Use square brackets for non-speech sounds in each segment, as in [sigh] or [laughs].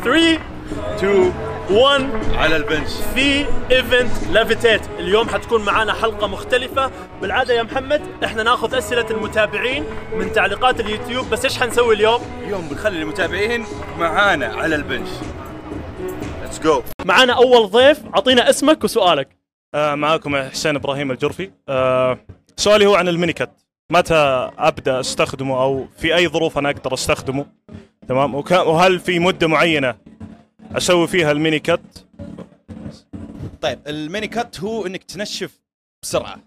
3 2 1 على ال bench. في event لافيتيت. اليوم حتكون معنا حلقة مختلفة. بالعادة يا محمد إحنا ناخذ أسئلة المتابعين من تعليقات اليوتيوب بس إيش حنسوي اليوم؟ اليوم بنخلي المتابعين معانا على ال bench. let's go معنا أول ضيف أعطينا اسمك وسؤالك. آه معاكم حسين إبراهيم الجرفي. آه سؤالي هو عن ال mini cut متى أبدأ أستخدمه؟ أو في أي ظروف أنا أقدر أستخدمه؟ تمام؟ وهل في مدة معينة أسوي فيها ال mini cut طيب ال mini cut هو إنك تنشف بسرعة.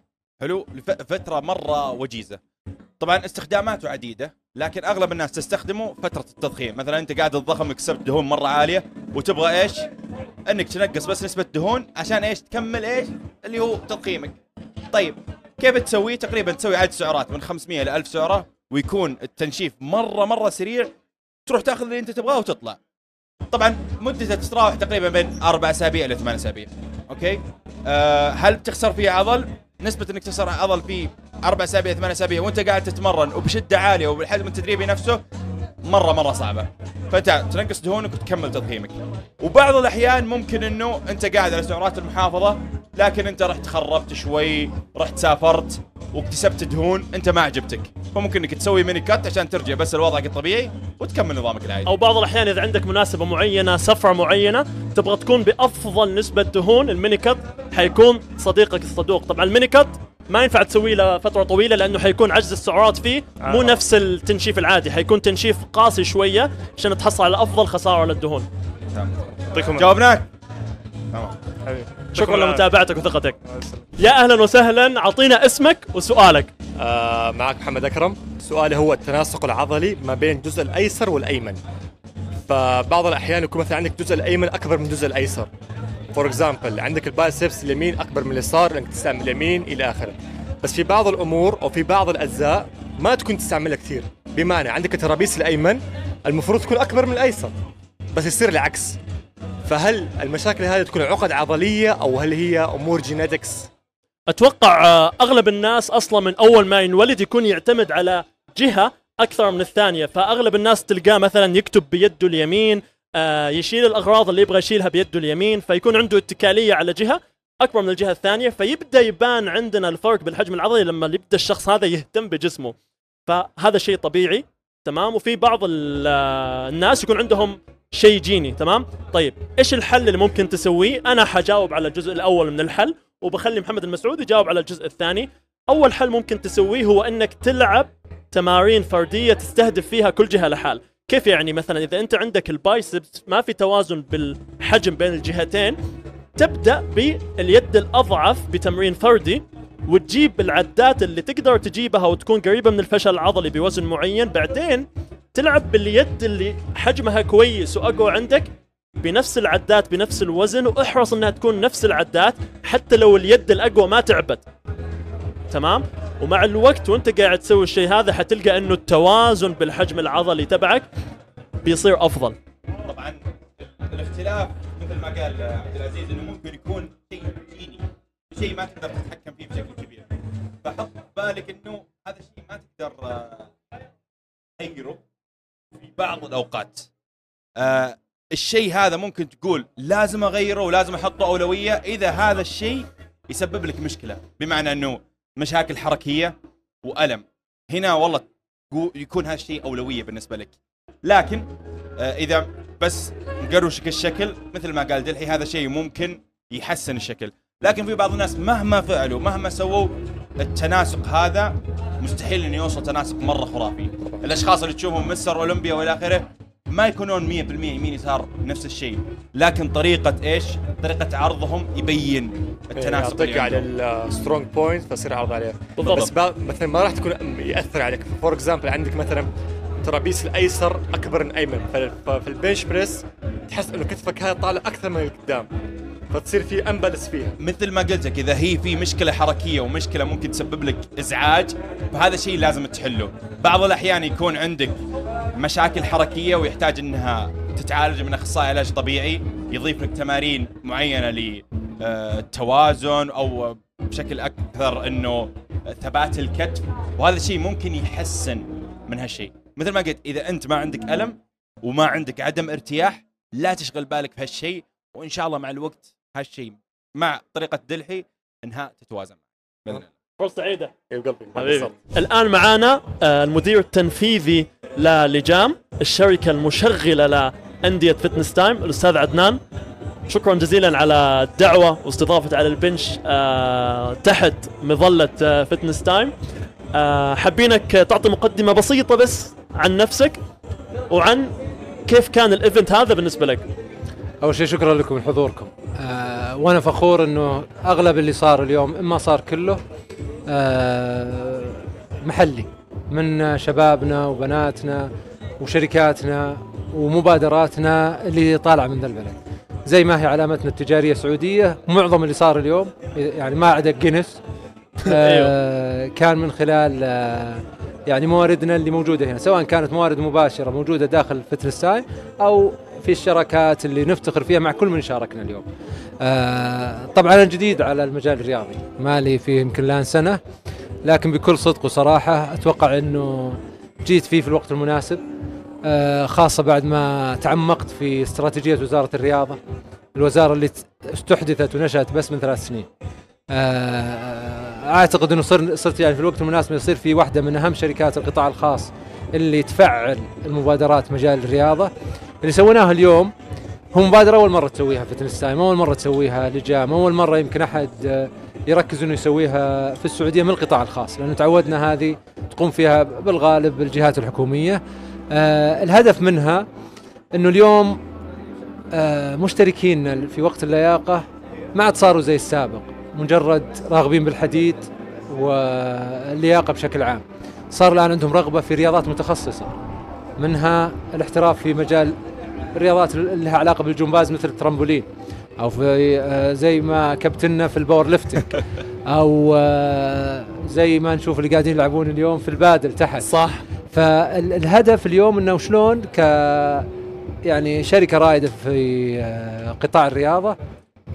حلو؟ لفترة مرة وجيزة. طبعا استخداماته عديدة لكن أغلب الناس تستخدمه فترة التضخيم. مثلا أنت قاعد تضخم كسبت دهون مرة عالية وتبغى إيش؟ إنك تنقص بس نسبة دهون عشان إيش؟ تكمل إيش؟ اللي هو تضخيمك. طيب كيف تسويه؟ تقريبا تسوي عدد سعرات من 500 ل 1000 سعرة ويكون التنشيف مرة مرة سريع تروح تاخذ اللي انت تبغاه وتطلع. طبعا مدته تتراوح تقريبا بين أربع أسابيع إلى ثمان أسابيع. أوكي؟ أه هل بتخسر فيه عضل نسبة إنك تخسر عضل في أربع أسابيع ثمان أسابيع وأنت قاعد تتمرن وبشدة عالية وبالحجم التدريبي نفسه مرة مرة صعبة. فانت تنقص دهونك وتكمل تضخيمك. وبعض الأحيان ممكن إنه أنت قاعد على سعرات المحافظة لكن أنت رحت خربت شوي رحت سافرت واكتسبت دهون أنت ما عجبتك. فممكن إنك تسوي mini cut عشان ترجع بس لوضعك الطبيعي وتكمل نظامك العادي. أو بعض الأحيان إذا عندك مناسبة معينة سفرة معينة تبغى تكون بأفضل نسبة دهون ال mini cut حيكون صديقك الصدوق. طبعا ال mini cut ما ينفع تسويه لفترة طويلة لأنه حيكون عجز السعرات فيه. مو آه. نفس التنشيف العادي حيكون تنشيف قاسي شوية عشان تحصل على أفضل خسارة للدهون. يعطيكم جاوبناك؟ تمام. حبيبي. شكرا. لمتابعتك وثقتك. يا أهلا وسهلا أعطينا اسمك وسؤالك. آه معك محمد أكرم. سؤالي هو التناسق العضلي ما بين الجزء الأيسر والأيمن. فبعض الأحيان يكون مثلا عندك الجزء الأيمن أكبر من الجزء الأيسر. for example عندك ال biceps اليمين أكبر من اليسار انك تستعمل اليمين إلى آخره. بس في بعض الأمور أو في بعض الأجزاء ما تكون تستعملها كثير. بمعنى عندك ال traps الأيمن المفروض تكون أكبر من الأيسر بس يصير العكس. فهل المشاكل هذه تكون عقد عضلية أو هل هي أمور جينيتكس أتوقع آه، أغلب الناس أصلا من أول ما ينولد يكون يعتمد على جهة أكثر من الثانية. فأغلب الناس تلقاه مثلا يكتب بيده اليمين يشيل الأغراض اللي يبغى يشيلها بيده اليمين فيكون عنده اتكالية على جهة أكبر من الجهة الثانية فيبدأ يبان عندنا الفرق بالحجم العضلي لما يبدأ الشخص هذا يهتم بجسمه. فهذا شيء طبيعي تمام؟ وفي بعض آه، الناس يكون عندهم شيء جيني تمام؟ طيب إيش الحل اللي ممكن تسويه؟ أنا حجاوب على الجزء الأول من الحل وبخلي محمد المسعود يجاوب على الجزء الثاني. أول حل ممكن تسويه هو إنك تلعب تمارين فردية تستهدف فيها كل جهة لحال. كيف يعني مثلا إذا أنت عندك البايسبس ما في توازن بالحجم بين الجهتين تبدأ باليد الأضعف بتمرين فردي وتجيب العدات اللي تقدر تجيبها وتكون قريبة من الفشل العضلي بوزن معين. بعدين تلعب باليد اللي حجمها كويس وأقوى عندك بنفس العدات بنفس الوزن وإحرص إنها تكون نفس العدات حتى لو اليد الأقوى ما تعبت. تمام؟ ومع الوقت وانت قاعد تسوي الشيء هذا حتلقى إنه التوازن بالحجم العضلي تبعك بيصير أفضل. طبعا الاختلاف مثل ما قال عبد العزيز إنه ممكن يكون شيء جيني شيء ما تقدر تتحكم فيه بشكل كبير. فحط بالك إنه هذا الشيء ما تقدر آه، تغيره في بعض الأوقات. آه الشيء هذا ممكن تقول لازم أغيره ولازم أحطه أولوية إذا هذا الشيء يسبب لك مشكلة. بمعنى إنه مشاكل حركية وألم. هنا والله يكون هذا الشيء أولوية بالنسبة لك. لكن آه، إذا بس مقروشك الشكل مثل ما قال دلحي هذا شيء ممكن يحسن الشكل. لكن في بعض الناس مهما فعلوا مهما سووا التناسق هذا مستحيل إنه يوصل تناسق مرة خرافي. الأشخاص اللي تشوفهم Mister Olympia وإلى آخره ما يكونون 100% يمين يسار نفس الشيء. لكن طريقة إيش؟ طريقة عرضهم يبين التناسق يعطيك اللي على. ال strong point فيصير عرض عليه بالضبط. بس مثلا ما راح تكون يأثر عليك. for example عندك مثلا traps الأيسر أكبر من فال- ففي ال bench press تحس إنه كتفك هذا طالع أكثر من القدام. فتصير في imbalance فيها. مثل ما قلت لك إذا هي في مشكلة حركية ومشكلة ممكن تسبب لك إزعاج فهذا شيء لازم تحله. بعض الأحيان يكون عندك مشاكل حركية ويحتاج إنها تتعالج من أخصائي علاج طبيعي يضيف لك تمارين معينة للتوازن أو بشكل أكثر إنه ثبات الكتف وهذا الشيء ممكن يحسن من هالشيء. مثل ما قلت إذا أنت ما عندك ألم وما عندك عدم ارتياح لا تشغل بالك في هالشيء وإن شاء الله مع الوقت هالشيء مع طريقة ذلحين إنها تتوازن بإذن الله. فرصه سعيدة. اي بقلبي. يا حبيبي. الآن معانا آه، المدير التنفيذي للجام الشركة المشغلة لأندية Fitness Time الأستاذ عدنان. شكرا جزيلا على الدعوة واستضافة على البنش آه، تحت مظلة آه، Fitness Time. آه، حابينك تعطي مقدمة بسيطة بس عن نفسك وعن كيف كان ال event هذا بالنسبة لك؟ أول شيء شكرا لكم لحضوركم آه وأنا فخور إنه أغلب اللي صار اليوم إما صار كله آه محلي من شبابنا وبناتنا وشركاتنا ومبادراتنا اللي طالعة من ذا البلد. زي ما هي علامتنا التجارية سعوديه معظم اللي صار اليوم يعني ما عدا Guinness [laughs] آه كان من خلال آه يعني مواردنا اللي موجودة هنا سواء كانت موارد مباشرة موجودة داخل Fitness Time أو في الشراكات اللي نفتخر فيها مع كل من شاركنا اليوم. آه طبعا أنا جديد على المجال الرياضي ما لي فيه يمكن الآن سنة لكن بكل صدق وصراحة أتوقع إنه جيت فيه في الوقت المناسب آه خاصة بعد ما تعمقت في استراتيجية وزارة الرياضة الوزارة اللي استحدثت ونشأت بس من ثلاث سنين. آه، أعتقد إنه صر صرت يعني في الوقت المناسب يصير في واحدة من أهم شركات القطاع الخاص اللي تفعل المبادرات مجال الرياضة اللي سويناها اليوم هو مبادره أول مرة تسويها Fitness Time أول مرة تسويها لجام أول مرة يمكن أحد يركز إنه يسويها في السعودية من القطاع الخاص لأنه تعودنا هذه تقوم فيها بالغالب الجهات الحكومية. آه، الهدف منها إنه اليوم آه، مشتركين في وقت اللياقة ما عاد صاروا زي السابق مجرد راغبين بالحديد واللياقة بشكل عام. صار الآن عندهم رغبة في رياضات متخصصة منها الاحتراف في مجال الرياضات اللي لها علاقة بالجمباز مثل الترامبولين أو في آه، زي ما كابتننا في ال powerlifting [laughs] أو آه، زي ما نشوف اللي قاعدين يلعبون اليوم في البادل تحت. صح. فالهدف اليوم إنه شلون ك يعني شركة رائدة في آه، قطاع الرياضة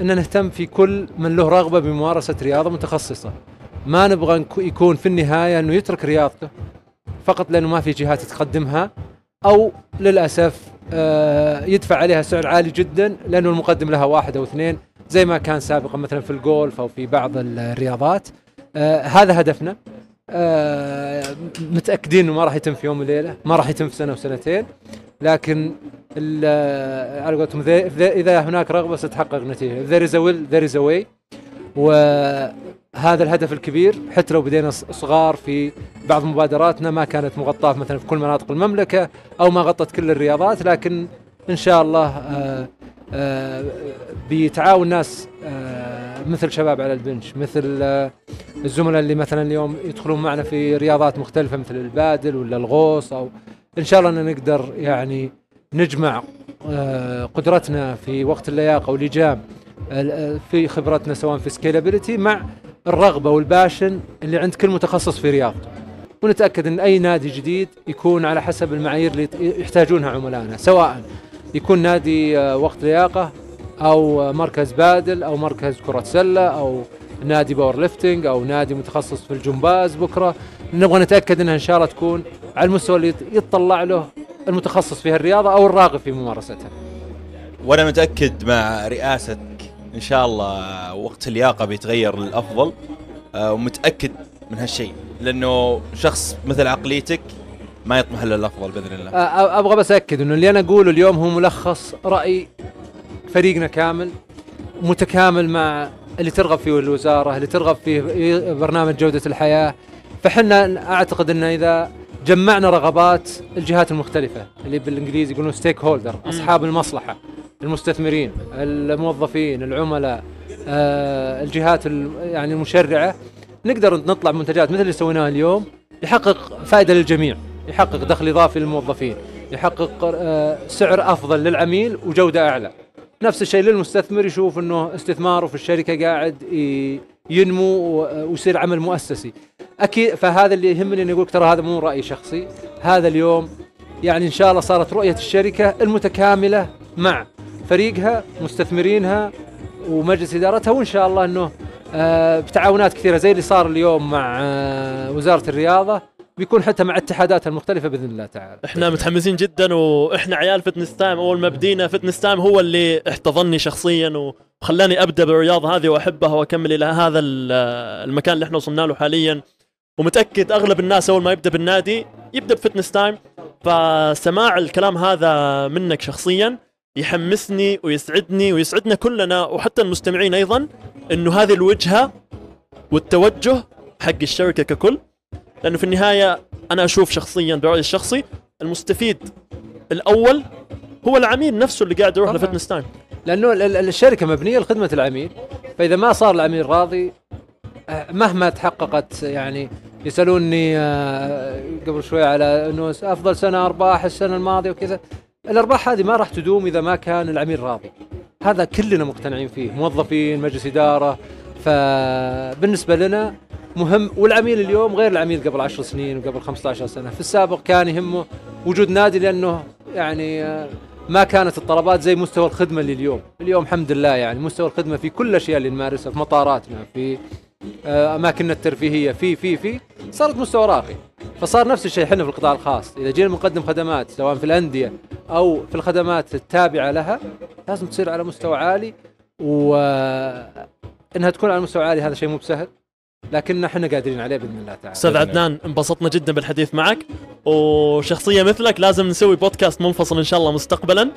ان نهتم في كل من له رغبة بممارسة رياضة متخصصة. ما نبغى يكون في النهاية إنه يترك رياضته فقط لأنه ما في جهات تقدمها. أو للأسف آه، يدفع عليها سعر عالي جدا لأنه المقدم لها واحد أو اثنين زي ما كان سابقا مثلا في الجولف أو في بعض الرياضات. آه، هذا هدفنا. آه، متأكدين إنه ما راح يتم في يوم وليلة ما راح يتم في سنة وسنتين لكن على قولتهم اذا هناك رغبة ستتحقق نتيجة. There is a will there is a way. وهذا الهدف الكبير. حتى لو بدينا صغار في بعض مبادراتنا ما كانت مغطاة مثلا في كل مناطق المملكة أو ما غطت كل الرياضات لكن إن شاء الله آه، آه، بتعاون ناس آه، مثل شباب على البنش مثل الزملاء اللي مثلا اليوم يدخلون معنا في رياضات مختلفة مثل البادل ولا الغوص أو إن شاء الله إن نقدر يعني نجمع قدرتنا في وقت اللياقة واللجام ال- في خبرتنا سواء في scalability مع الرغبة وال passion اللي عند كل متخصص في رياضته. ونتأكد إن أي نادي جديد يكون على حسب المعايير اللي يحتاجونها عملائنا سواء يكون نادي آه، وقت لياقة أو آه، مركز بادل أو مركز كرة سلة أو نادي powerlifting أو نادي متخصص في الجمباز بكرة. نبغى نتأكد إنها إن شاء الله تكون على المستوى اللي يت- يتطلع له المتخصص في هالرياضة أو الراغب في ممارستها. وأنا متأكد مع رئاستك إن شاء الله وقت اللياقة بيتغير للأفضل آه، ومتأكد من هالشيء. لأنه شخص مثل عقليتك ما يطمح إلا الافضل بإذن الله. أ- أ- أبغى بس أكد إنه اللي أنا أقوله اليوم هو ملخص رأي فريقنا كامل متكامل مع اللي ترغب فيه الوزارة اللي ترغب فيه برنامج جودة الحياة. فحنا أعتقد ان إذا جمعنا رغبات الجهات المختلفة اللي بالإنجليزي يقولون ستيك هولدر أصحاب المصلحة المستثمرين الموظفين العملاء آه، الجهات ال- يعني المشرعة. نقدر نطلع منتجات مثل اللي سويناها اليوم يحقق فائدة للجميع يحقق دخل إضافي للموظفين يحقق آه، سعر أفضل للعميل وجودة أعلى. نفس الشيء للمستثمر يشوف إنه استثماره في الشركة قاعد ينمو ويصير عمل مؤسسي. أكيد فهذا اللي يهمني إني أقول ترى هذا مو راي شخصي. هذا اليوم يعني إن شاء الله صارت رؤية الشركة المتكاملة مع فريقها مستثمرينها ومجلس إدارتها وإن شاء الله إنه آه، بتعاونات كثيرة زي اللي صار اليوم مع آه، وزارة الرياضة. بيكون حتى مع اتحاداتها المختلفة بإذن الله تعالى. إحنا متحمسين جدا وإحنا عيال Fitness Time أول ما بدينا Fitness Time هو اللي احتضني شخصيا وخلاني أبدأ بالرياضة هذه وأحبها وأكمل إلى هذا ال- المكان اللي إحنا وصلنا له حاليا. ومتأكد أغلب الناس أول ما يبدأ بالنادي يبدأ ب Fitness Time فسماع الكلام هذا منك شخصيا يحمسني ويسعدني ويسعدنا كلنا وحتى المستمعين أيضا إنه هذه الوجهة والتوجه حق الشركة ككل لأنه في النهاية أنا أشوف شخصيا برايي الشخصي المستفيد الأول هو العميل نفسه اللي قاعد يروح. ل Fitness Time لأنه ال- ال- الشركة مبنية لخدمة العميل فإذا ما صار العميل راضي آه، مهما تحققت يعني يسألوني آه، قبل شوي على إنه أفضل سنة أرباح السنة الماضية وكذا. الأرباح هذه ما راح تدوم إذا ما كان العميل راضي. هذا كلنا مقتنعين فيه موظفين مجلس إدارة فبالنسبة لنا مهم والعميل اليوم غير العميل قبل 10 سنين وقبل 15 سنة. في السابق كان يهمه وجود نادي لأنه يعني آه، ما كانت الطلبات زي مستوى الخدمة اللي اليوم. اليوم الحمد لله يعني مستوى الخدمة في كل الأشياء اللي نمارسها في مطاراتنا في آه، أماكننا الترفيهية في في في صارت مستوى راقي. فصار نفس الشيء إحنا في القطاع الخاص. إذا جينا نقدم خدمات سواء في الأندية أو في الخدمات التابعة لها لازم تصير على مستوى عالي و إنها تكون على مستوى عالي هذا شيء مو بسهل لكن إحنا قادرين عليه بإذن الله تعالى. أستاذ عدنان انبسطنا جدا بالحديث معك وشخصية مثلك لازم نسوي بودكاست منفصل إن شاء الله مستقبلا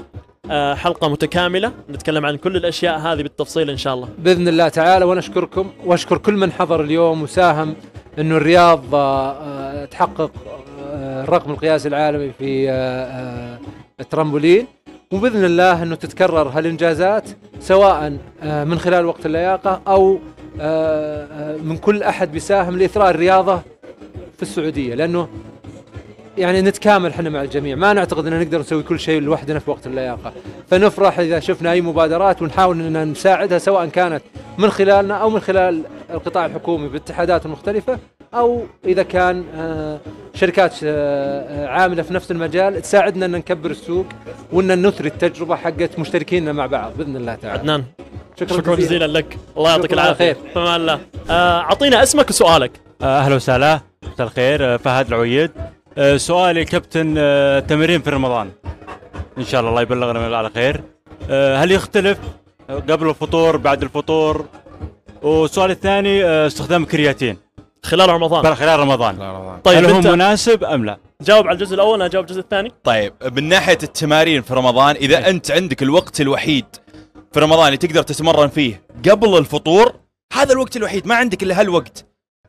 آه، حلقة متكاملة نتكلم عن كل الأشياء هذه بالتفصيل إن شاء الله. بإذن الله تعالى وأنا اشكركم وأشكر كل من حضر اليوم وساهم انه الرياض آه، آه، تحقق آه، الرقم القياسي العالمي في آه، آه، الترامبولين. وبإذن الله إنه تتكرر هالإنجازات سواء آه، من خلال وقت اللياقة أو آه، آه، من كل أحد بيساهم لإثراء الرياضة في السعودية. لأنه يعني نتكامل إحنا مع الجميع. ما نعتقد ان نقدر نسوي كل شيء لوحدنا في وقت اللياقة. فنفرح إذا شفنا أي مبادرات ونحاول ان نساعدها سواء كانت من خلالنا أو من خلال القطاع الحكومي بالاتحادات المختلفه أو إذا كان آه، شركات آه، آه، عاملة في نفس المجال تساعدنا إن نكبر السوق وإن نثري التجربة حقت مشتركيننا مع بعض بإذن الله تعالى. عدنان شكرا جزيلا. لك. الله يعطيك شكراً العافية. خير. فمان الله آه، أعطينا اسمك وسؤالك. آه، أهلا وسهلا. مساء الخير آه، فهد العويد. آه، سؤالي كابتن آه، تمرين في رمضان. إن شاء الله الله يبلغنا على خير. آه، هل يختلف قبل الفطور بعد الفطور؟ والسؤال الثاني استخدام الكرياتين خلال رمضان. خلال رمضان. طيب هل هو أنت مناسب أم لا؟ جاوب على الجزء الأول أنا اجاوب الجزء الثاني. طيب من ناحية التمارين في رمضان إذا أنت عندك الوقت الوحيد في رمضان اللي تقدر تتمرن فيه قبل الفطور هذا الوقت الوحيد ما عندك إلا هالوقت.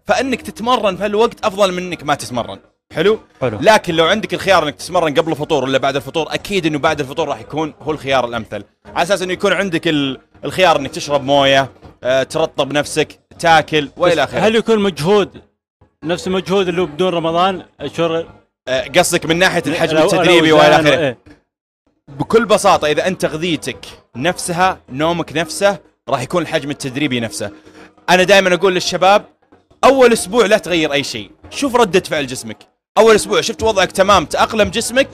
فإنك تتمرن في هالوقت أفضل من إنك ما تتمرن. حلو؟ حلو. لكن لو عندك الخيار إنك تتمرن قبل الفطور ولا بعد الفطور أكيد إنه بعد الفطور راح يكون هو الخيار الأمثل. على أساس إنه يكون عندك ال- الخيار انك تشرب مويه آه، ترطب نفسك تاكل والى آخره. هل يكون مجهود نفس المجهود اللي بدون رمضان؟ الشغل آه، قصدك من ناحية الحجم التدريبي والى آخره. وإيه. بكل بساطة إذا أنت تغذيتك نفسها نومك نفسه راح يكون الحجم التدريبي نفسه. أنا دائما أقول للشباب أول أسبوع لا تغير أي شيء. شوف ردة فعل جسمك. أول أسبوع شفت وضعك تمام تأقلم جسمك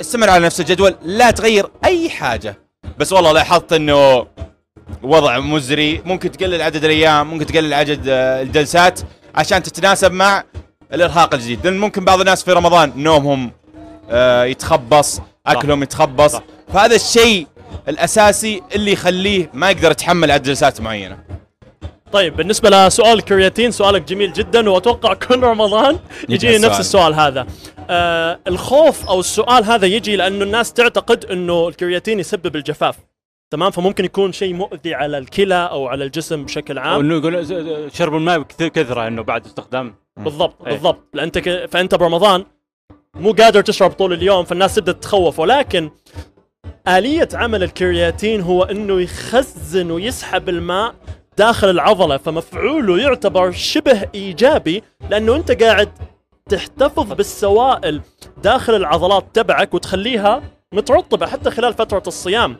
استمر على نفس الجدول لا تغير أي حاجة. بس والله لاحظت أنه وضع مزري. ممكن تقلل عدد الأيام ممكن تقلل عدد آه، الجلسات عشان تتناسب مع الإرهاق الجديد. لأن ممكن بعض الناس في رمضان نومهم آه، يتخبص أكلهم يتخبص. صح. فهذا الشيء الأساسي اللي يخليه ما يقدر يتحمل عدد جلسات معينة. طيب بالنسبة لسؤال الكرياتين سؤالك جميل جدا وأتوقع كل رمضان السؤال. نفس السؤال هذا. آه الخوف أو السؤال هذا يجي لأنه الناس تعتقد إنه الكرياتين يسبب الجفاف. تمام؟ فممكن يكون شيء مؤذي على الكلى أو على الجسم بشكل عام. وانه يقول شرب الماء كثرة إنه بعد استخدام. بالضبط إيه. بالضبط. لأنت ك... فأنت برمضان مو قادر تشرب طول اليوم فالناس تبدأ تتخوف. ولكن آلية عمل الكرياتين هو إنه يخزن ويسحب الماء داخل العضلة فمفعوله يعتبر شبه إيجابي لأنه أنت قاعد تحتفظ بالسوائل داخل العضلات تبعك وتخليها مترطبة حتى خلال فترة الصيام.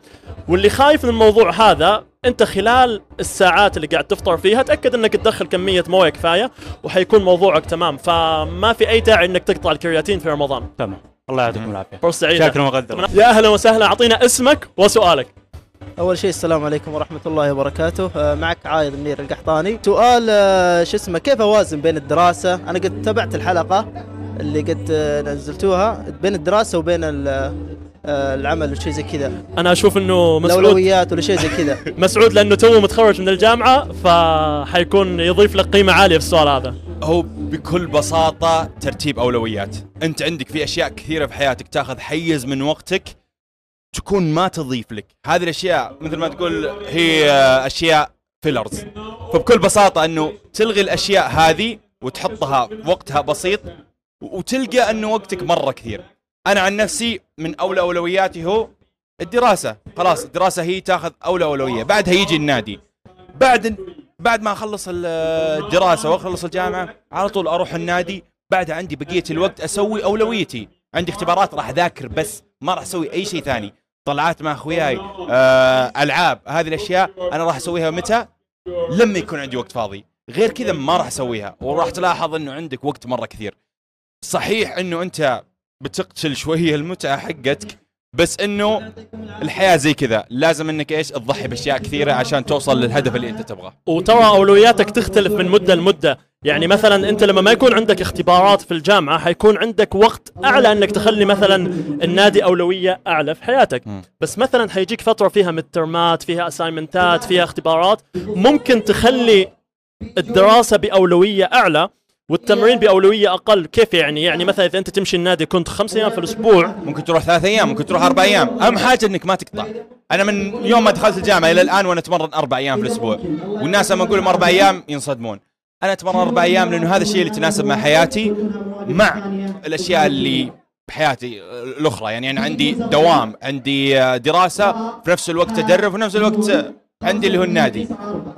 واللي خايف من الموضوع هذا أنت خلال الساعات اللي قاعد تفطر فيها تأكد إنك تدخل كمية موية كفاية وحيكون موضوعك تمام فما في أي داعي إنك تقطع الكرياتين في رمضان. تمام. الله يعطيكم العافية. فرصه سعيدة. شاكر ومقدر يا أهلا وسهلا أعطينا اسمك وسؤالك. أول شيء السلام عليكم ورحمة الله وبركاته. آه، معك عايض منير القحطاني. سؤال آه، شو اسمه كيف أوازن بين الدراسة؟ أنا قد تابعت الحلقة اللي قد آه، نزلتوها. بين الدراسة وبين ال- العمل وشيء زي كذا. أنا أشوف إنه مسعود الأولويات ولا شيء زي كذا. [laughs] مسعود لأنه توه متخرج من الجامعة فحيكون يضيف لك قيمة عالية في السؤال هذا. هو بكل بساطة ترتيب أولويات. أنت عندك في أشياء كثيرة في حياتك تأخذ حيز من وقتك تكون ما تضيف لك. هذه الأشياء مثل ما تقول هي أشياء فيلرز فبكل بساطة أنه تلغي الأشياء هذه وتحطها وقتها بسيط وتلقى أنه وقتك مرة كثير. أنا عن نفسي من أولى أولوياتي هو الدراسة. خلاص الدراسة هي تاخذ أولى أولوية. بعدها يجي النادي. بعد بعد ما أخلص ال- الدراسة وأخلص الجامعة على طول أروح النادي. بعدها عندي بقية الوقت أسوي أولويتي. عندي اختبارات راح أذاكر بس ما راح أسوي أي شيء ثاني. طلعات مع أخوياي. آه، ألعاب. هذه الأشياء أنا راح أسويها متى؟ لما يكون عندي وقت فاضي. غير كذا ما راح أسويها. وراح تلاحظ إنه عندك وقت مرة كثير. صحيح إنه أنت بتقتل شوية المتعة حقتك بس إنه الحياة زي كذا. لازم إنك إيش؟ تضحي بأشياء كثيرة عشان توصل للهدف اللي أنت تبغاه. وترى أولوياتك تختلف من مدة لمدة. يعني مثلا أنت لما ما يكون عندك اختبارات في الجامعة حيكون عندك وقت أعلى إنك تخلي مثلا النادي أولوية أعلى في حياتك. مم. بس مثلا حيجيك فترة فيها مترمات فيها اساينمنتات فيها اختبارات. ممكن تخلي الدراسة بأولوية أعلى. والتمرين بأولوية أقل كيف يعني؟ يعني مثلا إذا أنت تمشي النادي كنت خمس أيام في الأسبوع. ممكن تروح ثلاث أيام ممكن تروح أربع أيام. أهم حاجة إنك ما تقطع. أنا من يوم ما دخلت الجامعة إلى الآن وأنا أتمرن أربع أيام في الأسبوع. والناس لما أقول لهم أربع أيام ينصدمون. أنا أتمرن أربع أيام لأنه هذا الشيء اللي يتناسب مع حياتي مع الأشياء اللي بحياتي الأخرى. يعني أنا عندي دوام عندي دراسة في نفس الوقت أدرب وفي نفس الوقت عندي اللي هو النادي.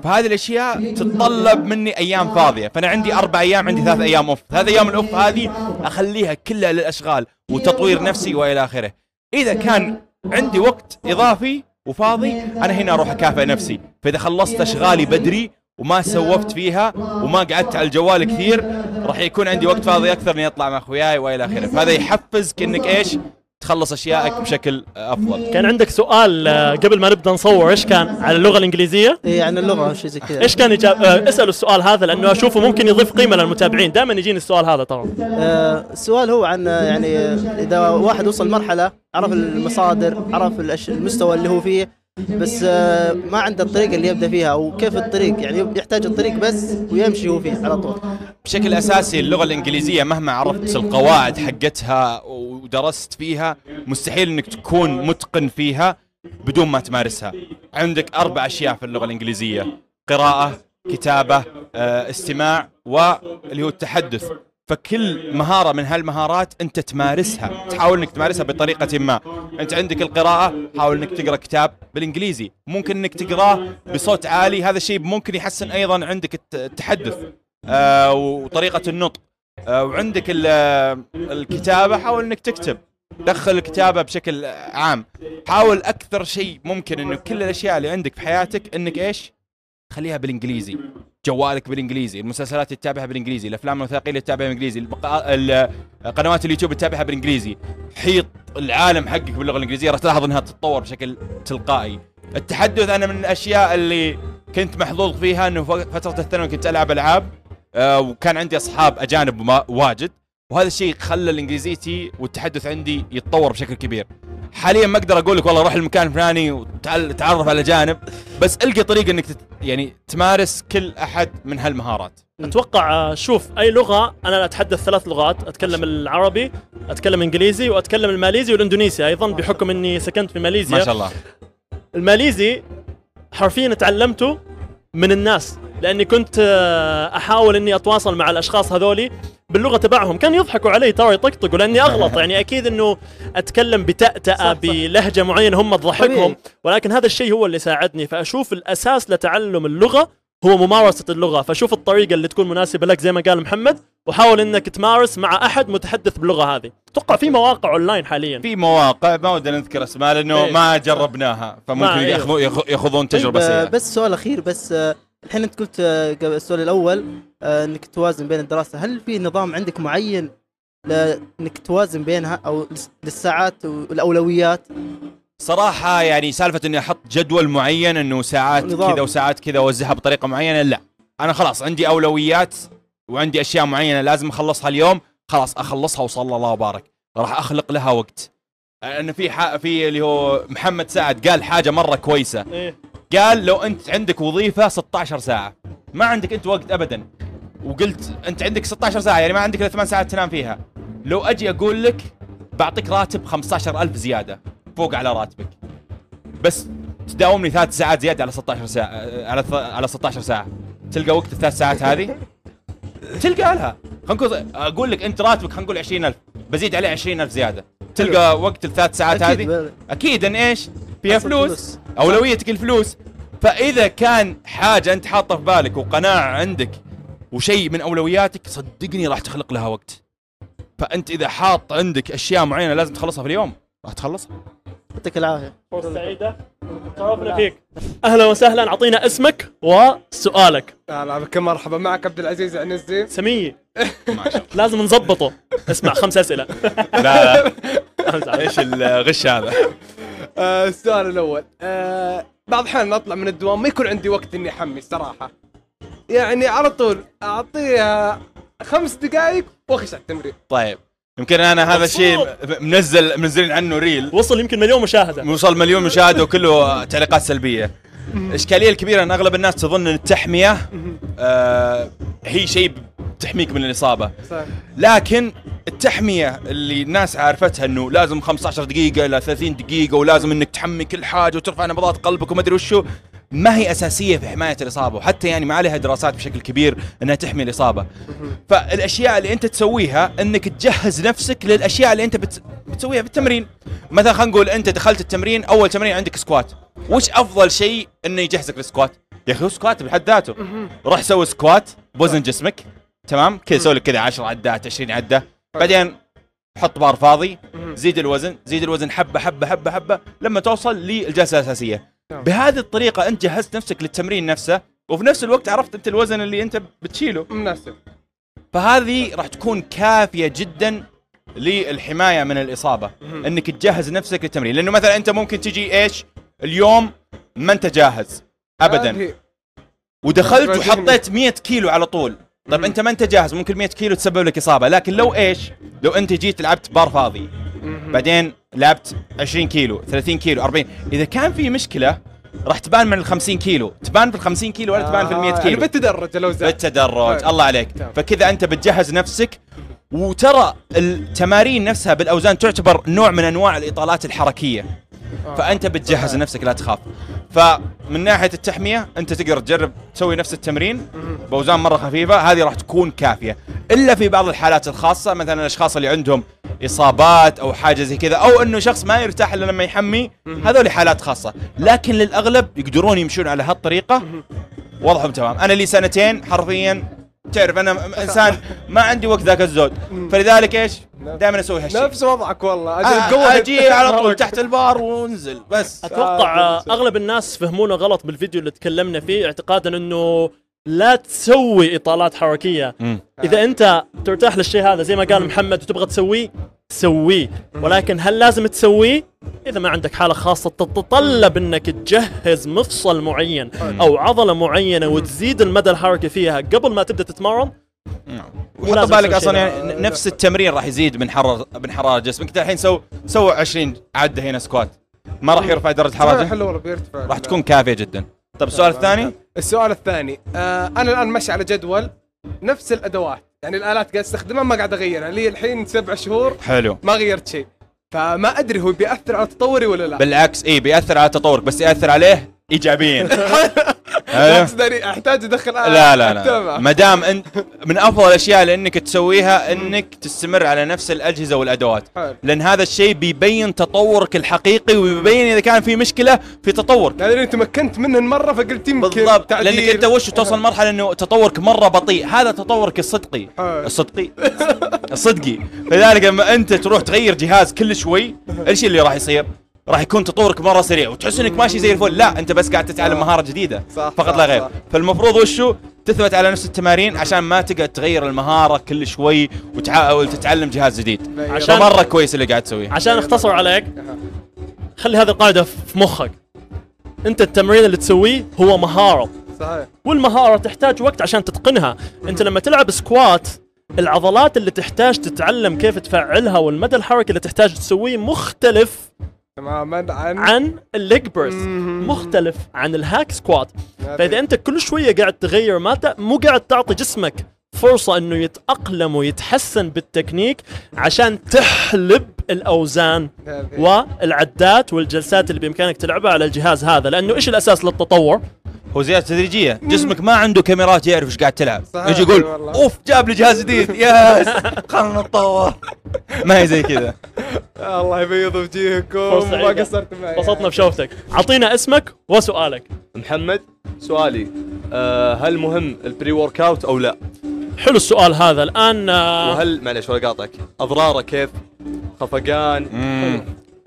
فهذه الأشياء تتطلب مني أيام فاضية. فأنا عندي أربع أيام عندي ثلاث أيام أوف. ثلاث أيام الأوف هذه أخليها كلها للأشغال وتطوير نفسي وإلى آخره. إذا كان عندي وقت إضافي وفاضي أنا هنا أروح أكافئ نفسي. فإذا خلصت أشغالي بدري وما سوفت فيها وما قعدت على الجوال كثير راح يكون عندي وقت فاضي أكثر اني اطلع مع أخوياي وإلى آخره. فهذا يحفزك إنك إيش؟ تخلص أشيائك بشكل أفضل. كان عندك سؤال آه، قبل ما نبدأ نصور إيش كان؟ على اللغة الإنجليزية؟ إيه عن اللغة شيء زي كذا. إيش كان إجاب... آه، اسألوا السؤال هذا لأنه أشوفه ممكن يضيف قيمة للمتابعين. دائما يجيني السؤال هذا ترى. آه، السؤال هو عن آه، يعني آه، إذا واحد وصل مرحلة عرف المصادر عرف الأش- المستوى اللي هو فيه بس آه، ما عنده الطريقة اللي يبدأ فيها أو كيف الطريق يعني يحتاج الطريق بس ويمشي هو فيه على طول. بشكل أساسي اللغة الإنجليزية مهما عرفت القواعد حقتها ودرست فيها مستحيل إنك تكون متقن فيها بدون ما تمارسها. عندك أربع أشياء في اللغة الإنجليزية قراءة كتابة آه، استماع واللي هو التحدث. فكل مهارة من هالمهارات أنت تمارسها. تحاول إنك تمارسها بطريقة ما. أنت عندك القراءة حاول إنك تقرأ كتاب بالإنجليزي. ممكن إنك تقراه بصوت عالي. هذا الشيء ممكن يحسن أيضا عندك الت- التحدث. آه، وطريقة النطق. آه، وعندك ال- الكتابة حاول إنك تكتب. دخل الكتابة بشكل عام. حاول أكثر شيء ممكن إنه كل الأشياء اللي عندك في حياتك إنك إيش؟ خليها بالإنجليزي. جوالك بالإنجليزي المسلسلات تتابعها بالإنجليزي الأفلام الوثائقية اللي تتابعها بالإنجليزي قنوات اليوتيوب تتابعها بالإنجليزي. حيط العالم حقك باللغة الإنجليزية راح تلاحظ إنها تتطور بشكل تلقائي. التحدث أنا من الأشياء اللي كنت محظوظ فيها إنه فترة الثانوي كنت ألعب ألعاب آه، وكان عندي أصحاب أجانب واجد. وهذا الشيء خلى الإنجليزيتي والتحدث عندي يتطور بشكل كبير. حاليا ما أقدر أقول لك والله روح المكان الفلاني وتعرف على اجانب بس القى طريقة إنك تت يعني تمارس كل أحد من هالمهارات. أتوقع آه، شوف أي لغة أنا أتحدث ثلاث لغات أتكلم العربي أتكلم إنجليزي وأتكلم الماليزي والإندونيسي. أيضا بحكم إني سكنت في ماليزيا. ما شاء الله. الماليزي حرفيا تعلمته من الناس لأني كنت آه، أحاول إني أتواصل مع الأشخاص هذولي باللغة تبعهم. كانوا يضحكوا علي ترى يطقطقوا لأني أغلط. يعني أكيد إنه أتكلم بتأتأة بلهجة معينة هم تضحكهم. ولكن هذا الشيء هو اللي ساعدني. فأشوف الأساس لتعلم اللغة هو ممارسة اللغة. فشوف الطريقة اللي تكون مناسبة لك زي ما قال محمد وحاول إنك تمارس مع أحد متحدث باللغة هذه. أتوقع في مواقع اونلاين حاليا. في مواقع ما ودنا نذكر أسماء لأنه إيه. ما جربناها فممكن إيه. يأخذون طيب آه، سيئة. بس سؤال أخير بس آه، الحين أنت قلت آه، قبل السؤال الأول آه، إنك توازن بين الدراسة. هل في نظام عندك معين لانك توازن بينها أو لس- للساعات والأولويات؟ صراحة يعني سالفة إني أحط جدول معين إنه ساعات. كذا وساعات كذا أوزعها بطريقة معينة لا. أنا خلاص عندي أولويات وعندي أشياء معينة لازم أخلصها اليوم خلاص أخلصها وصلى الله وبارك. راح أخلق لها وقت. ان في. في اللي هو محمد سعد قال حاجة مرة كويسة. إيه. قال لو أنت عندك وظيفة 16 ساعة. ما عندك أنت وقت ابدا. وقلت أنت عندك 16 ساعة يعني ما عندك إلا 8 ساعات تنام فيها. لو أجي أقول لك بعطيك راتب 15000 زيادة. فوق على راتبك. بس تداومني ثلاث ساعات زيادة على 16 ساعة على على 16 ساعة. تلقى وقت الثلاث ساعات هذه؟ تلقى لها. خلينا أقول لك أنت راتبك خلينا نقول 20000 بزيد عليه 20000 زيادة. تلقى وقت الثلاث ساعات هذه؟ أكيد إن إيش؟ فيها فلوس. فلوس. أولويتك الفلوس. فإذا كان حاجة أنت حاطه في بالك وقناعة عندك وشيء من أولوياتك صدقني راح تخلق لها وقت. فأنت إذا حاط عندك أشياء معينة لازم تخلصها في اليوم. راح تخلصها يعطيك العافية. فرصة سعيدة. شرفنا فيك أهلا وسهلا أعطينا اسمك وسؤالك. هلا بكم مرحبا. معك عبد العزيز عنزي [laughs] شاء لازم نظبطه اسمع خمس أسئلة. [laughs] لا لا. إيش الغش هذا؟ [laughs] آه السؤال الأول. آه بعض الأحيان أطلع من الدوام ما يكون عندي وقت إني أحمي الصراحه يعني على طول أعطيها خمس دقائق وأخش على التمرين. طيب. يمكن أنا هذا الشيء منزل منزلين عنه ريل. وصل يمكن مليون مشاهدة. وصل مليون مشاهدة وكله تعليقات سلبية. الاشكاليه الكبيرة أن أغلب الناس تظن إن التحمية آه هي شيء تحميك من الإصابة. صح. لكن التحمية اللي الناس عارفتها إنه لازم 15 دقيقة إلى 30 دقيقة ولازم إنك تحمي كل حاجة وترفع نبضات قلبك وما أدري وشو. ما هي أساسية في حماية الإصابة وحتى يعني ما عليها دراسات بشكل كبير إنها تحمي الإصابة. فالأشياء اللي أنت تسويها إنك تجهز نفسك للأشياء اللي أنت بت... بتسويها في التمرين. مثلا خلينا نقول أنت دخلت التمرين أول تمرين عندك squat. وش أفضل شيء إنه يجهزك لل squat؟ يا أخي squat بحد ذاته. روح سوي squat بوزن جسمك تمام؟ كذا سوي لك كذا 10 عدات 20 عدة. بعدين حط بار فاضي زيد الوزن زيد الوزن حبة حبة حبة حبة. لما توصل للجلسة الأساسية. بهذه الطريقة أنت جهزت نفسك للتمرين نفسه وفي نفس الوقت عرفت أنت الوزن اللي أنت بتشيله. مناسب. فهذه راح تكون كافية جدا للحماية من الإصابة إنك تجهز نفسك للتمرين. لأنه مثلا أنت ممكن تجي إيش؟ اليوم ما أنت جاهز ابدا. ودخلت. وحطيت 100 كيلو على طول. طيب أنت ما أنت جاهز؟ ممكن 100 كيلو تسبب لك إصابة لكن لو إيش؟ لو أنت جيت لعبت بار فاضي بعدين لعبت 20 كيلو 30 كيلو 40 إذا كان في مشكلة راح تبان من ال 50 كيلو تبان في ال 50 كيلو ولا تبان في ال 100 يعني كيلو؟ بالتدرج لو زاد. بالتدرج طيب. الله عليك. تمام. فكذا أنت بتجهز نفسك وترى التمارين نفسها بالأوزان تعتبر نوع من أنواع الإطالات الحركية. فأنت بتجهز نفسك لا تخاف. فمن ناحية التحمية أنت تقدر تجرب تسوي نفس التمرين بأوزان مرة خفيفة هذه راح تكون كافية. إلا في بعض الحالات الخاصة مثلا الأشخاص اللي عندهم إصابات أو حاجة زي كذا أو إنه شخص ما يرتاح إلا لما يحمي هذول حالات خاصة. لكن للأغلب يقدرون يمشون على هالطريقة. وضعهم تمام. أنا لي سنتين حرفيا تعرف أنا إنسان [laughs] ما عندي وقت ذاك الزود. فلذلك إيش؟ دائما أسوي هالشيء. نفس وضعك والله. أجل آه، أجي [laughs] على طول [laughs] تحت البار وننزل بس. أتوقع آه، آه أغلب الناس فهمونا غلط بالفيديو اللي تكلمنا فيه اعتقادا إنه لا تسوي إطالات حركية. مم. إذا أنت ترتاح للشيء هذا زي ما قال محمد وتبغى تسويه سويه. ولكن هل لازم تسويه؟ إذا ما عندك حالة خاصة تتطلب إنك تجهز مفصل معين أو عضلة معينة وتزيد المدى الحركي فيها قبل ما تبدأ تتمرن. وحط لازم بالك أصلا. يعني نفس التمرين راح يزيد من حراره من حرارة جسمك. انت الحين سو سوى 20 عده هنا squat. ما راح يرفع درجة حرارته حلو والله بيرتفع. راح تكون كافية جدا. طيب السؤال الثاني؟ السؤال الثاني آه أنا الآن ماشي على جدول نفس الأدوات. يعني الآلات قاعد استخدمها ما قاعد أغيرها. لي الحين سبع شهور حلو. ما غيرت شيء. فما أدري هو بيأثر على تطوري ولا لا. بالعكس إي بيأثر على تطورك بس يأثر عليه ايجابيا. [laughs] أيوه. أحتاج أدخل آلة لا لا لا. ما دام انت من أفضل الأشياء اللي انك تسويها أنك تستمر على نفس الأجهزة والأدوات. لأن هذا الشيء بيبين تطورك الحقيقي وبيبين إذا كان في مشكلة في تطورك لأني تمكنت منهن مرة فقلت يمكن بالضبط. لأنك أنت وش توصل مرحله إنه تطورك مرة بطيء هذا تطورك الصدقي. الصدقي الصدقي لذلك لما أنت تروح تغير جهاز كل شوي [laughs] إيش اللي راح يصير؟ راح يكون تطورك مرة سريع وتحس إنك ماشي زي الفل. لا أنت بس قاعد تتعلم مهارة جديدة صح، فقط صح، لا غير. صح. فالمفروض وشو؟ تثبت على نفس التمارين عشان ما تقعد تغير المهارة كل شوي وتحاول تتعلم جهاز جديد. عشان فمره كويس اللي قاعد تسويه. عشان اختصر عليك خلي هذه القاعدة في مخك. أنت التمرين اللي تسويه هو مهارة. صحيح. والمهارة تحتاج وقت عشان تتقنها. أنت لما تلعب squat العضلات اللي تحتاج تتعلم كيف تفعلها والمدى الحركي اللي تحتاج تسويه مختلف تماما عن عن ال leg مم. مختلف عن ال hack squat فإذا أنت كل شوية قاعد تغير ما ت... مو قاعد تعطي جسمك فرصة إنه يتأقلم ويتحسن بالتكنيك عشان تحلب الأوزان. والعدات والجلسات اللي بإمكانك تلعبها على الجهاز هذا. لأنه إيش الأساس للتطور؟ هو زياده تدريجية. جسمك ما عنده كاميرات يعرف إيش قاعد تلعب. صحيح، يجي يقول والله. أوف جاب لي جهاز جديد. [laughs] yes خلنا نتطور. ما هي زي كذا. الله يبيض وجيهكم ما. قصرت معي. انبسطنا بشوفتك. اعطينا اسمك وسؤالك. محمد سؤالي. آه هل مهم ال pre-workout أو لا؟ حلو السؤال هذا. الآن آه، وهل معلش ولا قاطعك. أضراره كيف؟ خفقان؟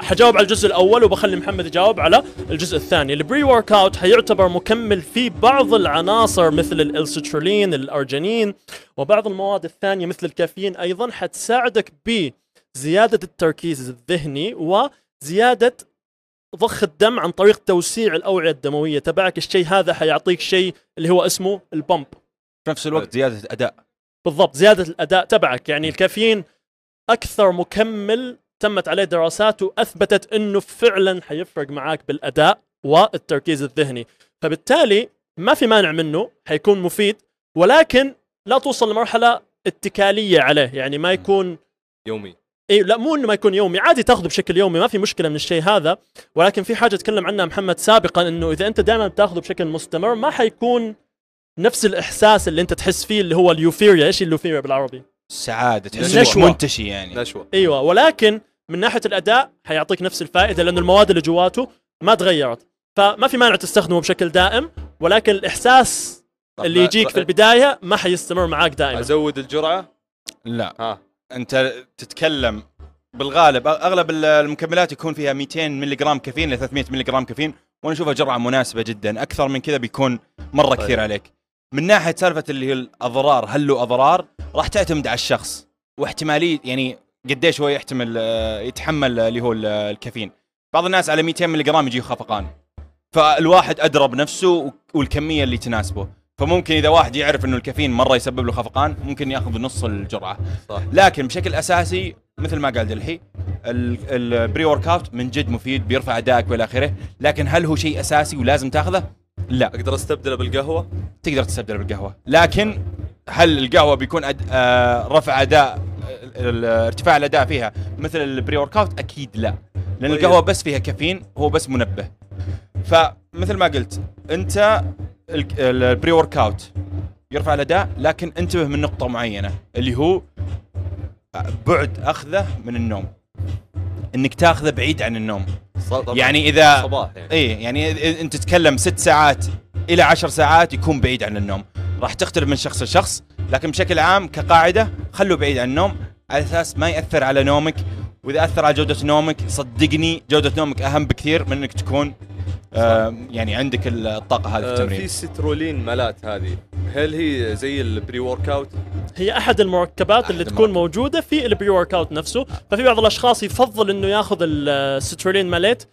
حجاوب على الجزء الأول وبخلي محمد يجاوب على الجزء الثاني. ال pre-workout حيعتبر مكمل في بعض العناصر مثل ال L-citrulline ال arginine وبعض المواد الثانية مثل الكافيين. أيضا حتساعدك بزيادة التركيز الذهني وزيادة ضخ الدم عن طريق توسيع الأوعية الدموية. تبعك الشيء هذا حيعطيك شيء اللي هو اسمه ال pump. في نفس الوقت زيادة اداء بالضبط زيادة الأداء تبعك. يعني الكافيين أكثر مكمل تمت عليه دراسات واثبتت إنه فعلا حيفرق معاك بالأداء والتركيز الذهني. فبالتالي ما في مانع منه حيكون مفيد ولكن لا توصل لمرحلة اتكالية عليه. يعني ما يكون يومي. إي لا مو إنه ما يكون يومي. عادي تاخذه بشكل يومي ما في مشكلة من الشيء هذا. ولكن في حاجة تكلم عنها محمد سابقا إنه إذا أنت دائما بتاخذه بشكل مستمر ما حيكون نفس الإحساس اللي أنت تحس فيه اللي هو ال euphoria. إيش ال euphoria بالعربي؟ سعادة تحس نشوة. منتشي يعني. نشوة. إيوه ولكن من ناحية الأداء حيعطيك نفس الفائدة لأنه المواد اللي جواته ما تغيرت. فما في مانع تستخدمه بشكل دائم ولكن الإحساس اللي يجيك في البداية ما حيستمر معاك دائما. أزود الجرعة؟ لا. ها. أنت تتكلم بالغالب أغلب ال- المكملات يكون فيها 200 ملي جرام كافيين ل 300 ملي جرام كافيين وأنا أشوفها جرعة مناسبة جدا. أكثر من كذا بيكون مرة طيب. كثير عليك. من ناحية سالفة اللي هي الأضرار هل له أضرار؟ راح تعتمد على الشخص واحتمالية يعني قديش هو يحتمل آه، يتحمل آه، اللي هو ال- الكافيين. بعض الناس على 200 ملي جرام يجيه خفقان. فالواحد ادرى بنفسه والكمية اللي تناسبه. فممكن إذا واحد يعرف إنه الكافيين مرة يسبب له خفقان ممكن يأخذ نص الجرعة. صح. لكن بشكل أساسي مثل ما قال دلحي ال- ال pre-workout من جد مفيد بيرفع أدائك والى آخره. لكن هل هو شيء أساسي ولازم تأخذه؟ لا. أقدر أستبدله بالقهوة؟ تقدر تستبدله بالقهوة. لكن هل القهوة بيكون أد... آه رفع أداء ارتفاع الأداء فيها مثل ال pre-workout أكيد لا. لأن طيب. القهوة بس فيها كافيين هو بس منبه. فمثل ما قلت أنت ال- ال- ال pre-workout يرفع الأداء لكن انتبه من نقطة معينة اللي هو بعد أخذه من النوم. إنك تاخذه بعيد عن النوم. يعني إذا صباح يعني. اي يعني أنت تتكلم ست ساعات إلى عشر ساعات يكون بعيد عن النوم. راح تختلف من شخص لشخص لكن بشكل عام كقاعدة خلوه بعيد عن النوم. على أساس ما يأثر على نومك. وإذا أثر على جودة نومك صدقني جودة نومك أهم بكثير من إنك تكون آه يعني عندك الطاقة هذه في آه التمرين. في سترولين مالات هذه. هل هي زي البري ورك اوت؟ هي أحد المركبات اللي أحد تكون. موجودة في ال pre-workout نفسه. ففي بعض الأشخاص يفضل إنه ياخذ ال citrulline malate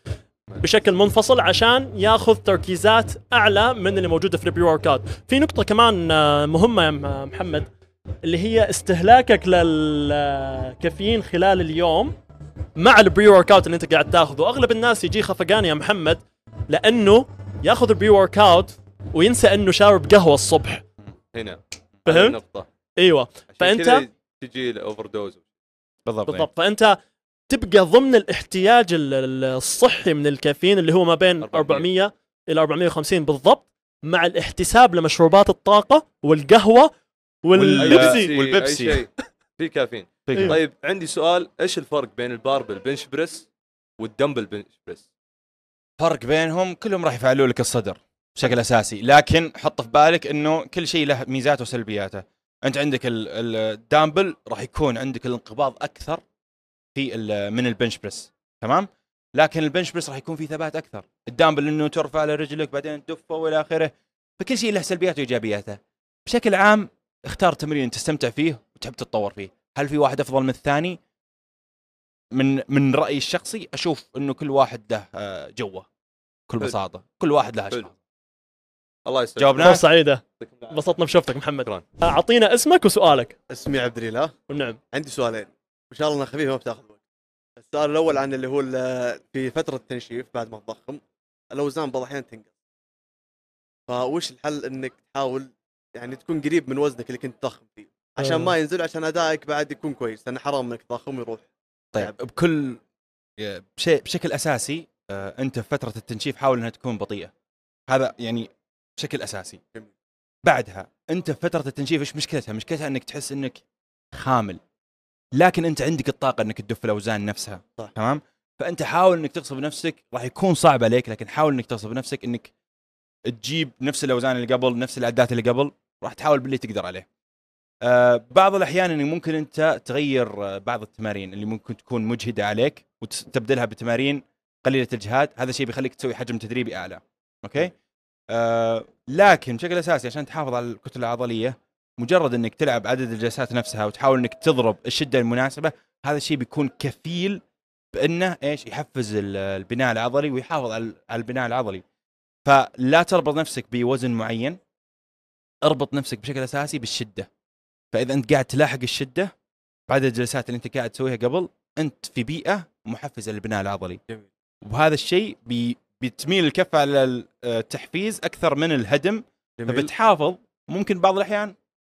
بشكل منفصل عشان ياخذ تركيزات أعلى من اللي موجودة في ال pre-workout في نقطة كمان آه، مهمة يا محمد. اللي هي استهلاكك للكافيين خلال اليوم مع ال pre-workout اللي انت قاعد تاخذه. أغلب الناس يجي خفقان يا محمد لأنه ياخذ ال pre-workout وينسى إنه شارب قهوة الصبح. هنا. فهمت؟ النقطة. أيوه. كذا تجي ال overdose بالضبط, بالضبط. فأنت تبقى ضمن الاحتياج ال- ال- الصحي من الكافيين اللي هو ما بين 400. 400 إلى 450 بالضبط مع الاحتساب لمشروبات الطاقة والقهوة والبيبسي أي والبيبسي. شيء [laughs] في كافيين. طيب عندي سؤال. إيش الفرق بين ال barbell bench press وال dumbbell bench press؟ فرق بينهم كلهم راح يفعلوا لك الصدر بشكل أساسي لكن حط في بالك إنه كل شيء له ميزاته وسلبياته. أنت عندك ال- ال- الدامبل راح يكون عندك الانقباض أكثر في ال- من ال bench press تمام؟ لكن ال bench press راح يكون فيه ثبات أكثر. الدامبل إنه ترفع على رجلك بعدين تدفه وإلى آخره فكل شيء له سلبياته وإيجابياته. بشكل عام اختار تمرين تستمتع فيه وتحب تتطور فيه. هل في واحد أفضل من الثاني؟ من من رأيي الشخصي أشوف إنه كل واحد له آه، جوة. بكل. بساطة. كل واحد له. أشخاص. الله يسعدك جاوبنا سعيدة. انبسطنا بشوفتك محمد. أعطينا اسمك وسؤالك. اسمي عبد الإله. نعم. عندي سؤالين. إن شاء الله انها خفيفه ما بتاخذ وقت. السؤال الأول عن اللي هو في فترة التنشيف بعد ما تضخم. الأوزان بعض الأحيان تنقص. فوش الحل إنك تحاول يعني تكون قريب من وزنك اللي كنت تضخم فيه. عشان آه. ما ينزل عشان أدائك بعد يكون كويس لأن حرام إنك تضخم ويروح طيب بكل بشيء بشكل أساسي آه، أنت في فترة التنشيف حاول إنها تكون بطيئة. هذا يعني بشكل أساسي. جميل. بعدها أنت في فترة التنشيف إيش مشكلتها؟ مشكلتها إنك تحس إنك خامل. لكن أنت عندك الطاقة إنك تدف الأوزان نفسها صح. تمام؟ فأنت حاول إنك تغصب نفسك راح يكون صعب عليك لكن حاول إنك تغصب نفسك إنك تجيب نفس الأوزان اللي قبل نفس العدات اللي قبل. راح تحاول باللي تقدر عليه. آه بعض الأحيان انه ممكن أنت تغير آه، بعض التمارين اللي ممكن تكون مجهدة عليك وتبدلها بتمارين قليلة الجهاد هذا الشيء بيخليك تسوي حجم تدريبي أعلى. أوكي؟ آه لكن بشكل أساسي عشان تحافظ على الكتلة العضلية مجرد إنك تلعب عدد الجلسات نفسها وتحاول إنك تضرب الشدة المناسبة هذا الشيء بيكون كفيل بأنه إيش؟ يحفز ال- البناء العضلي ويحافظ على البناء العضلي. فلا تربط نفسك بوزن معين. اربط نفسك بشكل أساسي بالشدة. فإذا أنت قاعد تلاحق الشدة بعدد الجلسات اللي أنت قاعد تسويها قبل أنت في بيئة محفزة للبناء العضلي. جميل. وهذا الشيء بي بتميل الكفه على التحفيز أكثر من الهدم. جميل. فبتحافظ. ممكن بعض الأحيان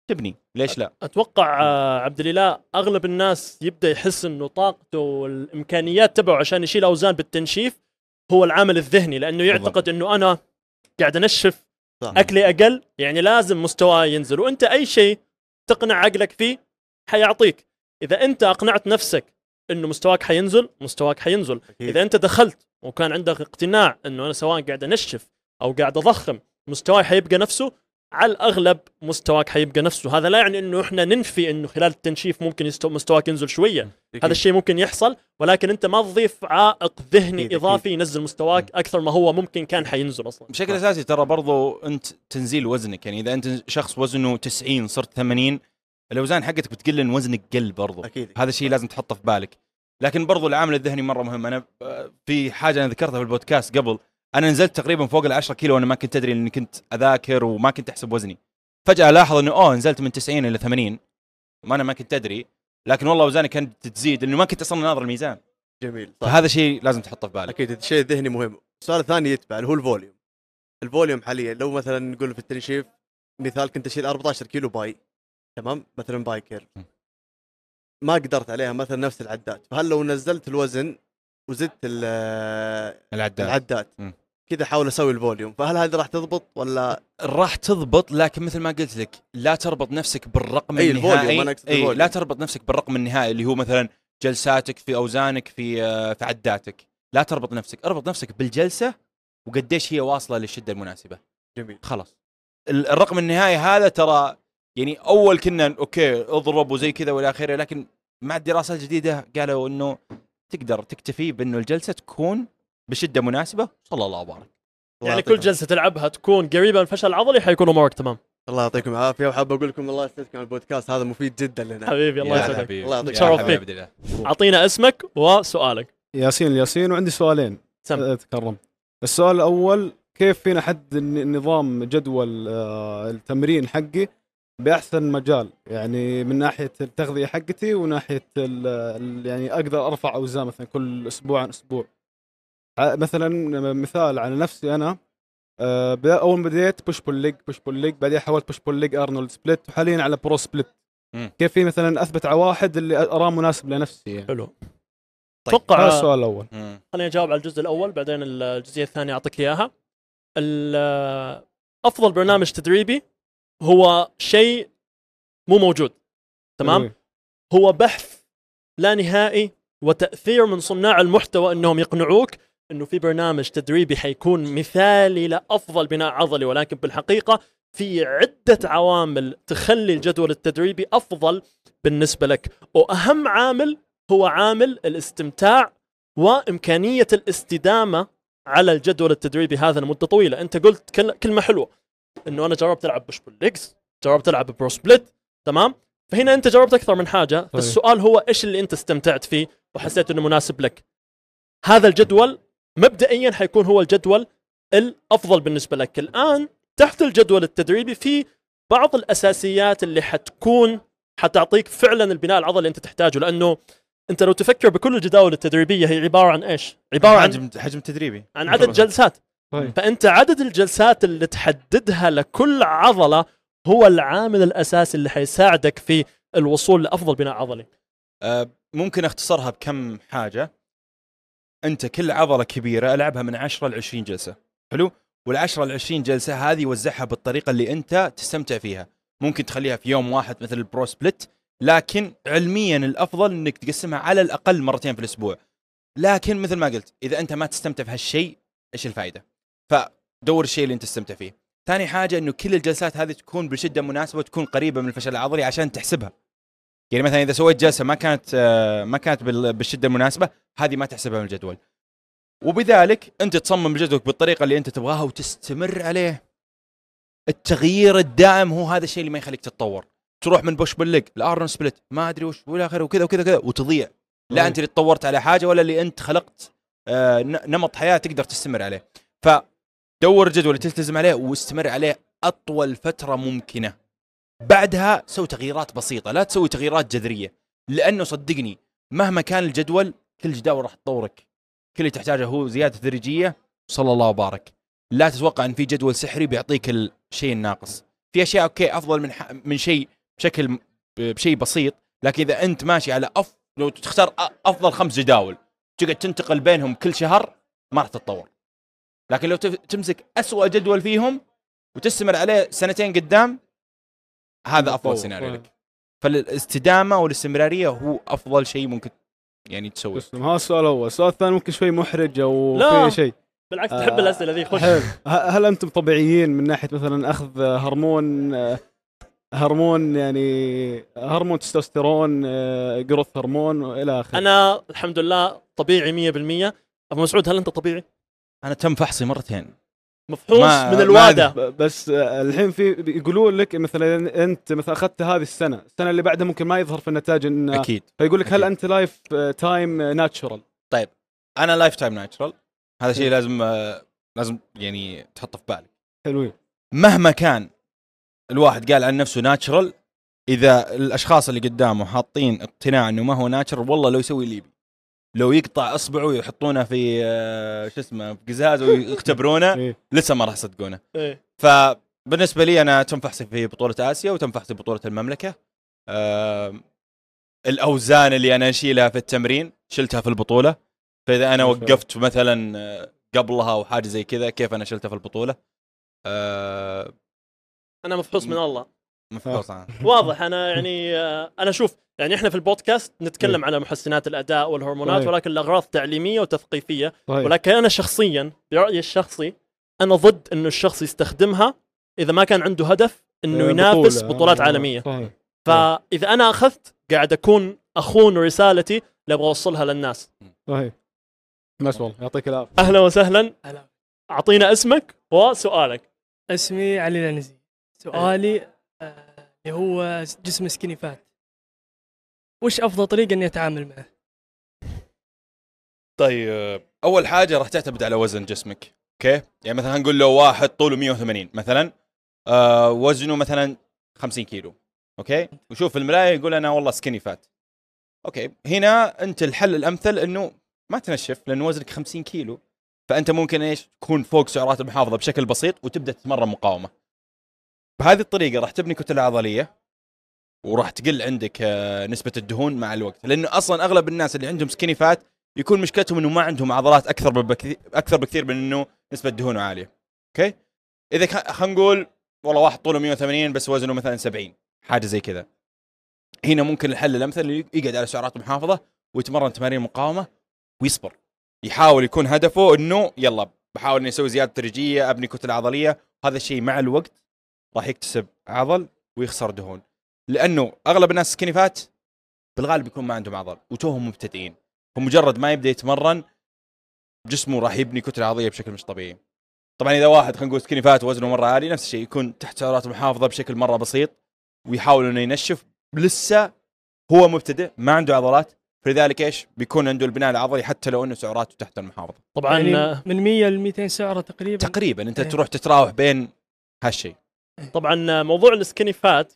تبني. ليش لا؟ أتوقع آه، عبد الاله أغلب الناس يبدأ يحس إنه طاقته والإمكانيات تبعه عشان يشيل أوزان بالتنشيف هو العامل الذهني لأنه يعتقد إنه أنا قاعد أنشف صح. أكلي أقل يعني لازم مستواي ينزل وأنت أي شيء تقنع عقلك فيه حيعطيك إذا أنت أقنعت نفسك إنه مستواك حينزل مستواك حينزل أكيد. إذا أنت دخلت وكان عندك اقتناع إنه أنا سواء قاعد أنشف أو قاعد أضخم مستواي حيبقى نفسه على الأغلب مستواك حيبقى نفسه. هذا لا يعني إنه إحنا ننفي إنه خلال التنشيف ممكن يستو مستواك ينزل شوية. أكيد. هذا الشيء ممكن يحصل ولكن أنت ما تضيف عائق ذهني أكيد، إضافي ينزل مستواك أكثر ما هو ممكن كان حينزل أصلا. بشكل أساسي ترى برضو أنت تنزيل وزنك. يعني إذا أنت شخص وزنه 90 صرت 80 الأوزان حقتك بتقل لأن وزنك قل برضو. أكيد. هذا الشيء لازم تحطه في بالك. لكن برضو العامل الذهني مرة مهم. أنا آه، في حاجة أنا ذكرتها في البودكاست قبل. أنا نزلت تقريبا فوق ال 10 كيلو وأنا ما كنت أدري إني كنت أذاكر وما كنت أحسب وزني. فجأة الاحظ إنه أوه نزلت من 90 إلى 80 ما أنا ما كنت أدري. لكن والله اوزاني كانت تزيد لأنه ما كنت أصلا ناظر الميزان. جميل صح. فهذا شيء لازم تحطه في بالك. أكيد الشيء الذهني مهم. السؤال الثاني يتبع اللي هو ال volume. ال volume حاليا لو مثلا نقول في التنشيف مثال كنت أشيل 14 كيلو bi تمام؟ مثلا bi curl ما قدرت عليها مثلا نفس العدات فهل لو نزلت الوزن وزدت ال- العداد. العدات مم. كذا أحاول أسوي الفوليوم. فهل هذه راح تضبط ولا؟ راح تضبط لكن مثل ما قلت لك لا تربط نفسك بالرقم أي ال volume، النهائي. أنا ال volume. لا تربط نفسك بالرقم النهائي اللي هو مثلا جلساتك في أوزانك في آه، في عداتك. لا تربط نفسك اربط نفسك بالجلسة وقديش هي واصلة للشدة المناسبة. جميل. خلاص. ال- الرقم النهائي هذا ترى يعني أول كنا أوكي اضرب وزي كذا والى آخره لكن مع الدراسات الجديدة قالوا إنه تقدر تكتفي بأنه الجلسة تكون بشدة مناسبة؟ صلى الله وبارك. الله يعني كل جلسة تلعبها تكون قريبة من الفشل العضلي حيكون أمورك تمام. الله يعطيكم العافية وحاب أقول لكم الله يسعدكم على البودكاست هذا مفيد جدا لنا. حبيبي الله يسعدك. الله يعطيك الله أعطينا اسمك وسؤالك. ياسين الياسين وعندي سؤالين. سم. أه، تكرم. السؤال الأول كيف فينا حد نظام جدول آه، التمرين حقي بأحسن مجال؟ يعني من ناحية التغذية حقتي وناحية يعني أقدر أرفع أوزان مثلا كل أسبوع عن أسبوع. مثلا مثال على نفسي أنا أول ما بديت push pull leg push pull leg بعدين حولت push pull leg Arnold split وحاليا على bro split مم. كيف في مثلا أثبت على واحد اللي أراه مناسب لنفسي يعني حلو طيب. أتوقع هذا السؤال الأول مم. خليني أجاوب على الجزء الأول بعدين الجزئية الثانية أعطيك إياها أفضل برنامج تدريبي هو شيء مو موجود تمام حلوين. هو بحث لا نهائي وتأثير من صناع المحتوى أنهم يقنعوك إنه في برنامج تدريبي حيكون مثالي لأفضل بناء عضلي ولكن بالحقيقة في عدة عوامل تخلي الجدول التدريبي أفضل بالنسبة لك. وأهم عامل هو عامل الاستمتاع وإمكانية الاستدامة على الجدول التدريبي هذا لمدة طويلة. أنت قلت كل- كلمة حلوة إنه أنا جربت ألعب push pull legs جربت ألعب bro split تمام؟ فهنا أنت جربت أكثر من حاجة فالسؤال هو إيش اللي أنت استمتعت فيه وحسيت إنه مناسب لك؟ هذا الجدول مبدئيا حيكون هو الجدول الأفضل بالنسبة لك. الآن تحت الجدول التدريبي في بعض الأساسيات اللي حتكون حتعطيك فعلا البناء العضلي اللي أنت تحتاجه لأنه أنت لو تفكر بكل الجداول التدريبية هي عبارة عن إيش؟ عبارة عن حجم حجم تدريبي. عن عدد جلسات. طيب. فأنت عدد الجلسات اللي تحددها لكل عضلة هو العامل الأساسي اللي حيساعدك في الوصول لأفضل بناء عضلي. آه، ممكن أختصرها بكم حاجة؟ أنت كل عضلة كبيرة ألعبها من 10 ل 20 جلسة. حلو؟ وال10 ل 20 جلسة هذه وزعها بالطريقة اللي أنت تستمتع فيها. ممكن تخليها في يوم واحد مثل البرو سبلت لكن علميا الأفضل إنك تقسمها على الأقل مرتين في الأسبوع. لكن مثل ما قلت إذا أنت ما تستمتع في هالشيء إيش الفائده فدور الشيء اللي أنت تستمتع فيه. ثاني حاجة إنه كل الجلسات هذه تكون بشدة مناسبة وتكون قريبة من الفشل العضلي عشان تحسبها. يعني مثلا إذا سويت جلسة ما كانت آه، ما كانت بال- بالشدة المناسبة هذه ما تحسبها من الجدول. وبذلك أنت تصمم جدولك بالطريقة اللي أنت تبغاها وتستمر عليه. التغيير الدائم هو هذا الشيء اللي ما يخليك تتطور. تروح من push pull leg ل Arnold split ما أدري وش والى آخره وكذا وكذا وكذا وتضيع. لا. أنت اللي تطورت على حاجة ولا اللي أنت خلقت آه، نمط حياة تقدر تستمر عليه. فدور الجدول اللي تلتزم عليه واستمر عليه أطول فترة ممكنة. بعدها سوي تغييرات بسيطة لا تسوي تغييرات جذرية لأنه صدقني مهما كان الجدول كل جداول راح تطورك كل اللي تحتاجه هو زيادة تدريجية وصلى الله وبارك لا تتوقع إن في جدول سحري بيعطيك الشيء الناقص في أشياء أوكي أفضل من. من شيء بشكل بشيء بسيط لكن إذا أنت ماشي على أف... لو تختار أفضل خمس جداول تقعد تنتقل بينهم كل شهر ما راح تتطور لكن لو. تمسك أسوأ جدول فيهم وتستمر عليه سنتين قدام هذا أفضل. سيناريو فاهم. لك. فالاستدامة والاستمرارية هو أفضل شيء ممكن يعني تسويه. تسلم هذا السؤال الأول. السؤال الثاني ممكن شوي محرج أو لا. في شيء. بالعكس تحب آه، الأسئلة ذي خش. هل أنتم طبيعيين من ناحية مثلا أخذ هرمون آه، هرمون يعني هرمون تستوستيرون آه، جروث هرمون والى آخره؟ أنا الحمد لله طبيعي 100% أبو مسعود هل أنت طبيعي؟ أنا تم فحصي مرتين. مفحوص ما- من ما الواده بس آه، الحين في يقولون لك مثلا أنت مثلا أخذت هذه السنة السنة اللي بعدها ممكن ما يظهر في النتائج إن أكيد. فيقول لك هل. أنت lifetime natural أنا lifetime natural هذا شيء لازم آه، لازم يعني تحطه في بالك. حلوين. مهما كان الواحد قال عن نفسه natural إذا الأشخاص اللي قدامه حاطين اقتناع إنه ما هو natural والله لو يسوي اللي يبي. لو يقطع اصبعه ويحطونه في آه، شو اسمه في قزاز ويختبرونه [laughs] إيه. لسه ما راح يصدقونه إيه. فبالنسبة لي أنا تم فحصي في بطولة آسيا وتم فحصي في بطولة المملكة الأوزان اللي أنا أشيلها في التمرين شلتها في البطولة فإذا أنا. وقفت مثلا آه، قبلها أو حاجة زي كذا كيف أنا شلتها في البطولة آه أنا مفحوص من الله مفحوص عنها. واضح. أنا يعني آه، أنا شوف يعني إحنا في البودكاست نتكلم على محسنات الأداء والهرمونات صحيح. ولكن الأغراض تعليمية وتثقيفية. صحيح ولكن أنا شخصيا برأيي الشخصي أنا ضد إنه الشخص يستخدمها إذا ما كان عنده هدف إنه آه، ينافس بطولة. بطولات آه، عالمية. صحيح. فإذا أنا أخذت قاعد أكون أخون رسالتي اللي أبغى أوصلها للناس. صحيح. بس والله يعطيك العافية. أهلا وسهلا. هلا. أعطينا اسمك وسؤالك. اسمي علي العنزي. سؤالي آه، اللي هو جسم سكيني فات. وش أفضل طريقة إني أتعامل معه؟ طيب أول حاجة راح تعتمد على وزن جسمك أوكي؟ يعني مثلا نقول له واحد طوله 180 مثلا آه وزنه مثلا 50 كيلو أوكي؟ وشوف المراية يقول أنا والله skinny fat. أوكي هنا أنت الحل الأمثل إنه ما تنشف لأن وزنك 50 كيلو فأنت ممكن إيش؟ تكون فوق سعرات المحافظة بشكل بسيط وتبدأ تتمرن مقاومة. بهذه الطريقة راح تبني كتلة عضلية وراح تقل عندك آه، نسبة الدهون مع الوقت. لأنه أصلا أغلب الناس اللي عندهم skinny fat يكون مشكلتهم إنه ما عندهم عضلات أكثر بكثير أكثر بكثير من إنه نسبة دهونه عالية. أوكي؟ إذا خلينا نقول والله واحد طوله 180 بس وزنه مثلا 70 حاجة زي كذا. هنا ممكن الحل الأمثل يقعد على سعرات محافظة ويتمرن تمارين مقاومة ويصبر. يحاول يكون هدفه إنه يلا بحاول اني أسوي زيادة تدريجية أبني كتلة عضلية هذا الشيء مع الوقت راح يكتسب عضل ويخسر دهون. لأنه أغلب الناس skinny fat بالغالب يكون ما عندهم عضل وتوهم مبتدئين. فمجرد ما يبدأ يتمرن جسمه راح يبني كتلة عضلية بشكل مش طبيعي. طبعا إذا واحد خلينا نقول سكيني فات وزنه مرة عالي نفس الشيء يكون تحت سعرات محافظة بشكل مرة بسيط ويحاول إنه ينشف. لسه هو مبتدئ ما عنده عضلات فلذلك إيش؟ بيكون عنده البناء العضلي حتى لو إنه سعراته تحت المحافظة. طبعا يعني آه، من 100 ل 200 سعرة تقريبا؟ تقريبا. أنت إيه. تروح تتراوح بين هالشيء. طبعا موضوع ال skinny fat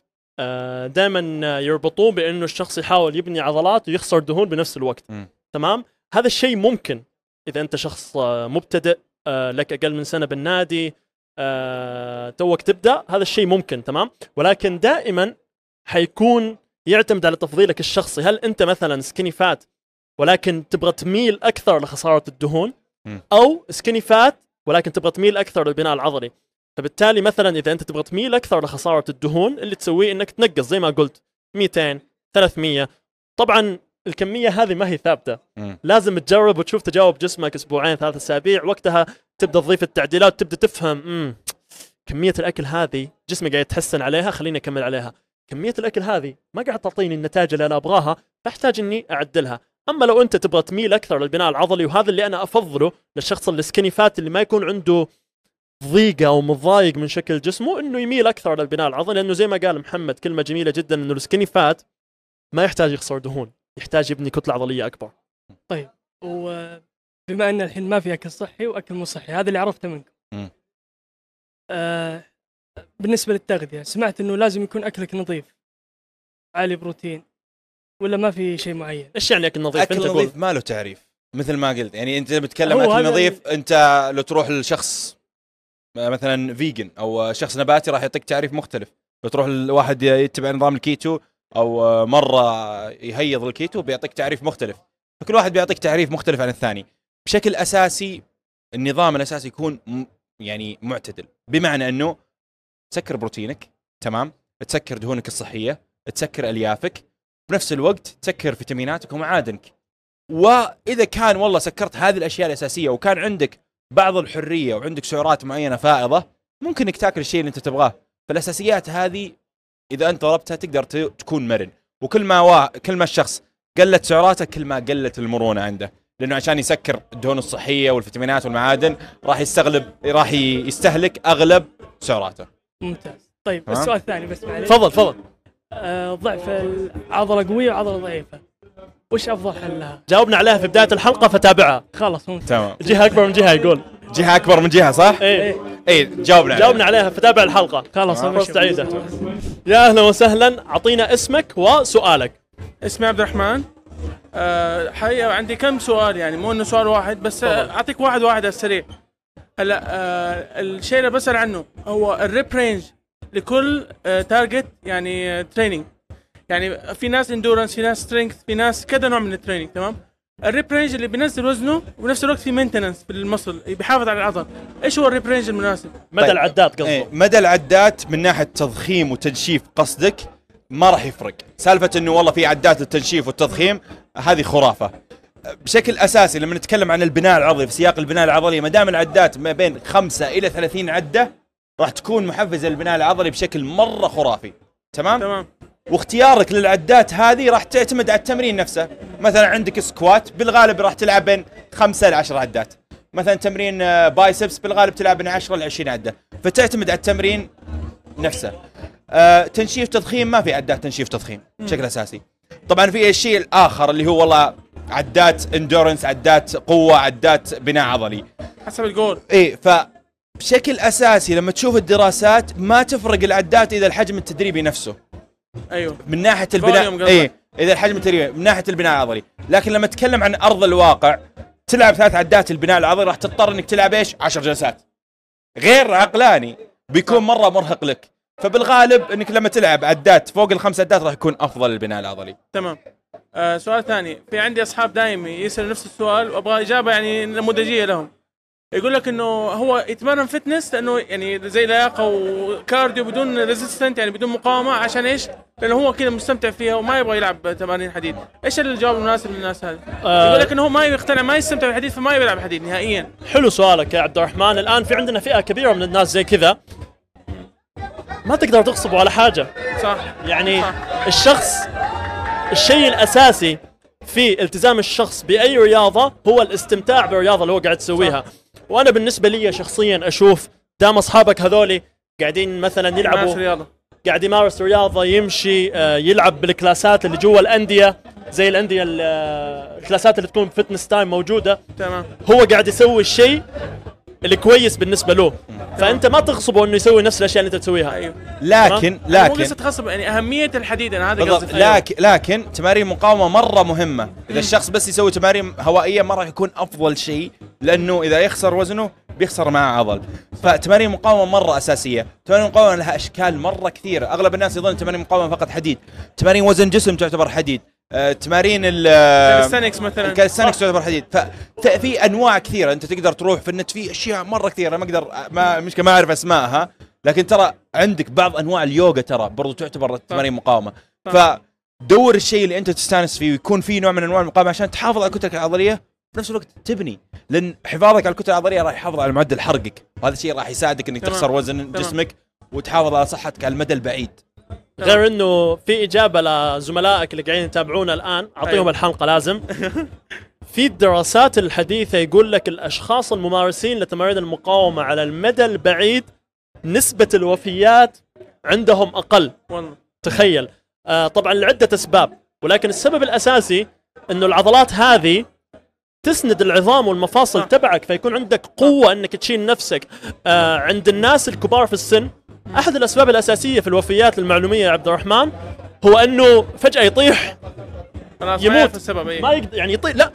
دائما يربطوه بأنه الشخص يحاول يبني عضلات ويخسر دهون بنفس الوقت م. تمام؟ هذا الشيء ممكن إذا أنت شخص آه، مبتدئ آه، لك أقل من سنة بالنادي آه، توك تبدأ هذا الشيء ممكن تمام؟ ولكن دائما حيكون يعتمد على تفضيلك الشخصي. هل أنت مثلا skinny fat ولكن تبغى تميل أكثر لخسارة الدهون. أو skinny fat ولكن تبغى تميل أكثر للبناء العضلي؟ فبالتالي مثلا إذا أنت تبغى تميل أكثر لخسارة الدهون اللي تسويه إنك تنقص زي ما قلت 200 300 طبعا الكمية هذه ما هي ثابتة. مم. لازم تجرب وتشوف تجاوب جسمك أسبوعين ثلاث أسابيع. وقتها تبدأ تضيف التعديلات تبدأ تفهم امم كمية الأكل هذه جسمي قاعد يتحسن عليها خليني أكمل عليها. كمية الأكل هذه ما قاعد تعطيني النتائج اللي أنا أبغاها فاحتاج إني أعدلها. أما لو أنت تبغى تميل أكثر للبناء العضلي وهذا اللي أنا أفضله للشخص السكيني فات اللي ما يكون عنده ضيقة أو متضايق من شكل جسمه إنه يميل أكثر للبناء العضلي لأنه زي ما قال محمد كلمة جميلة جدا إنه السكيني فات ما يحتاج يخسر دهون يحتاج يبني كتلة عضلية أكبر. طيب وبما إن الحين ما في أكل صحي وأكل مو صحي هذا اللي عرفته منكم. مم. آه بالنسبة للتغذية سمعت إنه لازم يكون أكلك نظيف عالي بروتين ولا ما في شيء معين؟ إيش يعني أكل نظيف؟ أكل نظيف ما له تعريف مثل ما قلت يعني أنت بتتكلم أكل نظيف أنت لو تروح لشخص مثلا vegan أو شخص نباتي راح يعطيك تعريف مختلف. لو تروح لواحد يتبع نظام الكيتو أو مرة يهايط الكيتو بيعطيك تعريف مختلف. فكل واحد بيعطيك تعريف مختلف عن الثاني. بشكل أساسي النظام الأساسي يكون يعني معتدل. بمعنى أنه تسكر بروتينك تمام؟ تسكر دهونك الصحية تسكر أليافك بنفس الوقت تسكر فيتاميناتك ومعادنك. وإذا كان والله سكرت هذه الأشياء الأساسية وكان عندك بعض الحرية وعندك سعرات معينة فائضة ممكن إنك تاكل الشيء اللي أنت تبغاه. فالأساسيات هذه إذا أنت ضربتها تقدر تكون مرن. وكل ما وا... كل ما الشخص قلت سعراته كل ما قلت المرونة عنده. لأنه عشان يسكر الدهون الصحية والفيتامينات والمعادن راح يستغلب راح يستهلك أغلب سعراته ممتاز. طيب. السؤال الثاني بس معليش. تفضل تفضل. آه ضعف العضله قوية وعضلة ضعيفة. وش أفضل حل لها؟ جاوبنا عليها في بداية الحلقة فتابعها. خلاص ممتاز. تمام. جهة أكبر من جهة يقول. جهة أكبر من جهة صح؟ إيه. اي جاوبنا عليه. جاوبنا عليها فتابع الحلقة. خلاص فرصه سعيده يا أهلا وسهلا أعطينا اسمك وسؤالك. اسمي عبد الرحمن. أه حقيقة عندي كم سؤال يعني؟ مو إنه سؤال واحد بس آه،. أعطيك واحد واحد على السريع. هلا أه الشيء اللي بسأل عنه هو ال rep range لكل أه target يعني training يعني في ناس endurance في ناس strength في ناس كذا نوع من ال training تمام؟ ال rep range اللي بينزل وزنه وبنفس الوقت في maintenance في ال muscle بيحافظ على العضل. إيش هو ال rep range المناسب؟ مدى طيب. العداد قصده. إيه، مدى العدات من ناحية تضخيم وتنشيف قصدك ما راح يفرق. سالفة إنه والله في عدات للتنشيف والتضخيم هذه خرافة. بشكل أساسي لما نتكلم عن البناء العضلي في سياق البناء العضلي ما دام العدات ما بين 5 إلى 30 عدة راح تكون محفزة للبناء العضلي بشكل مرة خرافي. تمام؟ تمام. واختيارك للعدات هذه راح تعتمد على التمرين نفسه. مثلا عندك سكوات بالغالب راح تلعب بين 5 ل 10 عدات. مثلا تمرين آه، بايسبس بالغالب تلعب من 10 ل 20 عدة. فتعتمد على التمرين نفسه. آه تنشيف تضخيم ما في عدات تنشيف تضخيم بشكل أساسي. طبعا في الشيء الآخر اللي هو والله عدات اندورنس عدات قوة عدات بناء عضلي. حسب الجول. إيه ف بشكل أساسي لما تشوف الدراسات ما تفرق العدات إذا الحجم التدريبي نفسه. أيوه. من ناحية البناء. إيه إذا الحجم التدريبي من ناحية البناء العضلي. لكن لما تتكلم عن أرض الواقع تلعب ثلاث عدات البناء العضلي راح تضطر إنك تلعب إيش؟ 10 جلسات. غير عقلاني بيكون مرة مرهق لك. فبالغالب إنك لما تلعب عدات فوق الخمس عدات راح يكون أفضل للبناء العضلي. تمام. آه سؤال ثاني. في عندي أصحاب دائما يسالوا نفس السؤال وأبغى إجابة يعني نموذجية لهم. يقول لك إنه هو يتمرن fitness لأنه يعني زي لياقة و cardio بدون resistance يعني بدون مقاومة عشان إيش؟ لأنه هو كذا مستمتع فيها وما يبغى يلعب تمارين حديد، إيش الجواب المناسب للناس هذه؟ آه. يقول لك إنه هو ما يقتنع ما يستمتع بالحديد فما يبغى يلعب حديد نهائيا. حلو سؤالك يا عبد الرحمن الآن في عندنا فئة كبيرة من الناس زي كذا ما تقدر تغصبه على حاجة صح يعني الشخص الشيء الأساسي في التزام الشخص بأي رياضة هو الاستمتاع بالرياضة اللي هو قاعد يسويها وأنا بالنسبة لي شخصيا أشوف دام أصحابك هذولي قاعدين مثلا يلعبوا. قاعد يمارس رياضة يمشي آه، يلعب بال classات اللي جوا الأندية زي الأندية ال- آه، ال classات اللي تكون Fitness Time موجودة تمام هو قاعد يسوي الشيء الكويس بالنسبة له. فأنت ما تغصبه إنه يسوي نفس الأشياء اللي أنت تسويها. أيوه. لكن مو لكن قصة غصب يعني أهمية الحديد أنا هذا قصدي لكن لكن تمارين المقاومة مرة مهمة. إذا الشخص بس يسوي تمارين هوائية ما راح يكون أفضل شيء لأنه إذا يخسر وزنه بيخسر معه عضل. فتمارين المقاومة مرة أساسية. تمارين المقاومة لها إشكال مرة كثيرة. أغلب الناس يظن تمارين المقاومة فقط حديد. تمارين وزن جسم تعتبر حديد. تمارين ال Calisthenics مثلاً. الكالستنكس تعتبر حديد. ففي أنواع كثيرة أنت تقدر تروح في النت في أشياء مرة كثيرة ما أقدر ما مشكلة ما أعرف أسمائها. لكن ترى عندك بعض أنواع اليوغا ترى برضو تعتبر تمارين مقاومة. فدور الشيء اللي أنت تستانس فيه ويكون فيه نوع من أنواع المقاومة عشان تحافظ على كتلك العضلية في نفس الوقت تبني. لأن حفاظك على الكتله العضلية راح يحافظ على معدل حرقك. وهذا الشيء راح يساعدك إنك. تخسر وزن. جسمك وتحافظ على صحتك على المدى البعيد. غير إنه في إجابة لزملائك اللي قاعدين يتابعونا الآن. أعطيهم أيوة. الحلقة لازم. [laughs] في الدراسات الحديثة يقول لك الأشخاص الممارسين لتمارين المقاومة على المدى البعيد نسبة الوفيات عندهم أقل. والله. تخيل. آه طبعا لعدة أسباب ولكن السبب الأساسي إنه العضلات هذه تسند العظام والمفاصل تبعك فيكون عندك قوة إنك تشيل نفسك. آه عند الناس الكبار في السن أحد الأسباب الأساسية في الوفيات المعلوميه يا عبد الرحمن هو أنه فجأة يطيح خلاص ما يموت. يعرف السبب إيه. ما يقدر يعني يطيح لا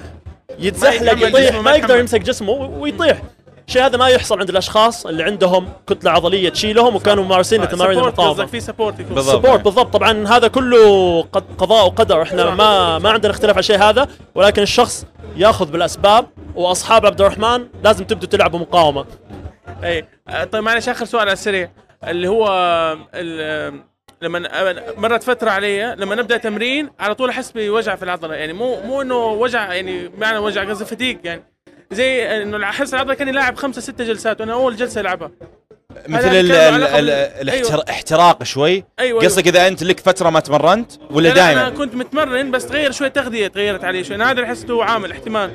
يتزحلق يطيح ما يقدر. يمسك جسمه ويطيح. الشيء هذا ما يحصل عند الأشخاص اللي عندهم كتلة عضلية تشيلهم وكانوا ممارسين Support المقاومه في سبورت يكون. سبورت بالضبط. طبعا هذا كله قد قضاء وقدر. إحنا. ما ما عندنا اختلاف على الشيء هذا ولكن الشخص ياخذ بالأسباب وأصحاب عبد الرحمن لازم تبدوا تلعبوا مقاومه اي طيب معلش آخر سؤال على السريع. اللي هو لما مرت فترة علي لما نبدأ تمرين على طول أحس بوجع في العضلة. يعني مو مو إنه وجع يعني معنى وجع قصدي فتيق يعني. زي إنه أحس العضلة كأني لاعب خمسة ستة جلسات وأنا أول جلسة ألعبها. مثل هذا ال- كان ال- علاقة ال- بال- الاحتر- أيوة. احتراق شوي. أيوة، قصدك إذا أنت لك فترة ما تمرنت ولا لا، لا، أنا دائما كنت متمرن بس تغير شوي تغذية تغيرت علي شوي. أنا هذا حسيته عامل احتمال.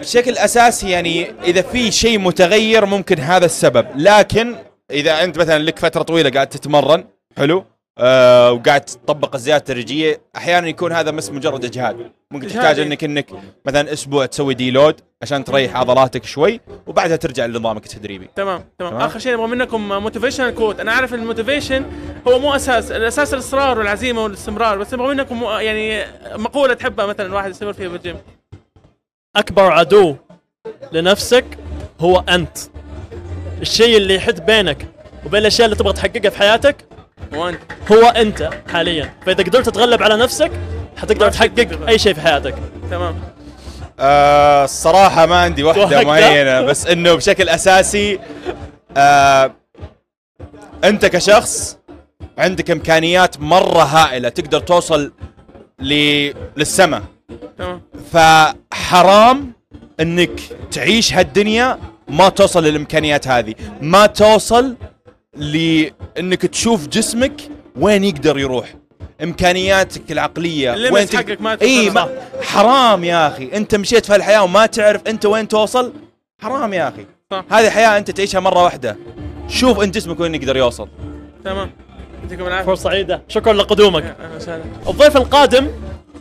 بشكل أساسي يعني إذا في شيء متغير ممكن هذا السبب. لكن إذا أنت مثلا لك فترة طويلة قاعد تتمرن حلو آه وقاعد تطبق الزيادة التدريجية أحيانا يكون هذا بس مجرد إجهاد. ممكن تحتاج إيه. إنك إنك مثلا أسبوع تسوي deload عشان تريح عضلاتك شوي وبعدها ترجع لنظامك التدريبي. تمام تمام. تمام. آخر شيء نبغى منكم motivational quote أنا عارف ال motivation هو مو أساس الأساس الإصرار والعزيمة والاستمرار بس نبغى منكم يعني مقولة تحبها مثلا واحد يستمر فيها بالجيم أكبر عدو لنفسك هو أنت. الشيء اللي يحد بينك وبين الأشياء اللي تبغى تحققها في حياتك وانت. هو أنت حاليا. فإذا قدرت تتغلب على نفسك حتقدر تحقق أي شيء في حياتك. تمام. آه الصراحة ما عندي واحدة توهقت؟ معينة بس إنه بشكل أساسي آه أنت كشخص عندك إمكانيات مرة هائلة تقدر توصل ل... للسماء. تمام. فحرام إنك تعيش هالدنيا ما توصل للإمكانيات هذه. ما توصل لإنك تشوف جسمك وين يقدر يروح. إمكانياتك العقلية الليمتس تق- حقك ما توصل. اي. ما حرام يا أخي. أنت مشيت في هالحياة وما تعرف أنت وين توصل. حرام يا أخي. صح. هذه حياة أنت تعيشها مرة واحدة. شوف أنت جسمك وين يقدر يوصل. تمام. يعطيكم العافية. فرصة سعيدة. شكرا لقدومك. أهلا وسهلا. الضيف القادم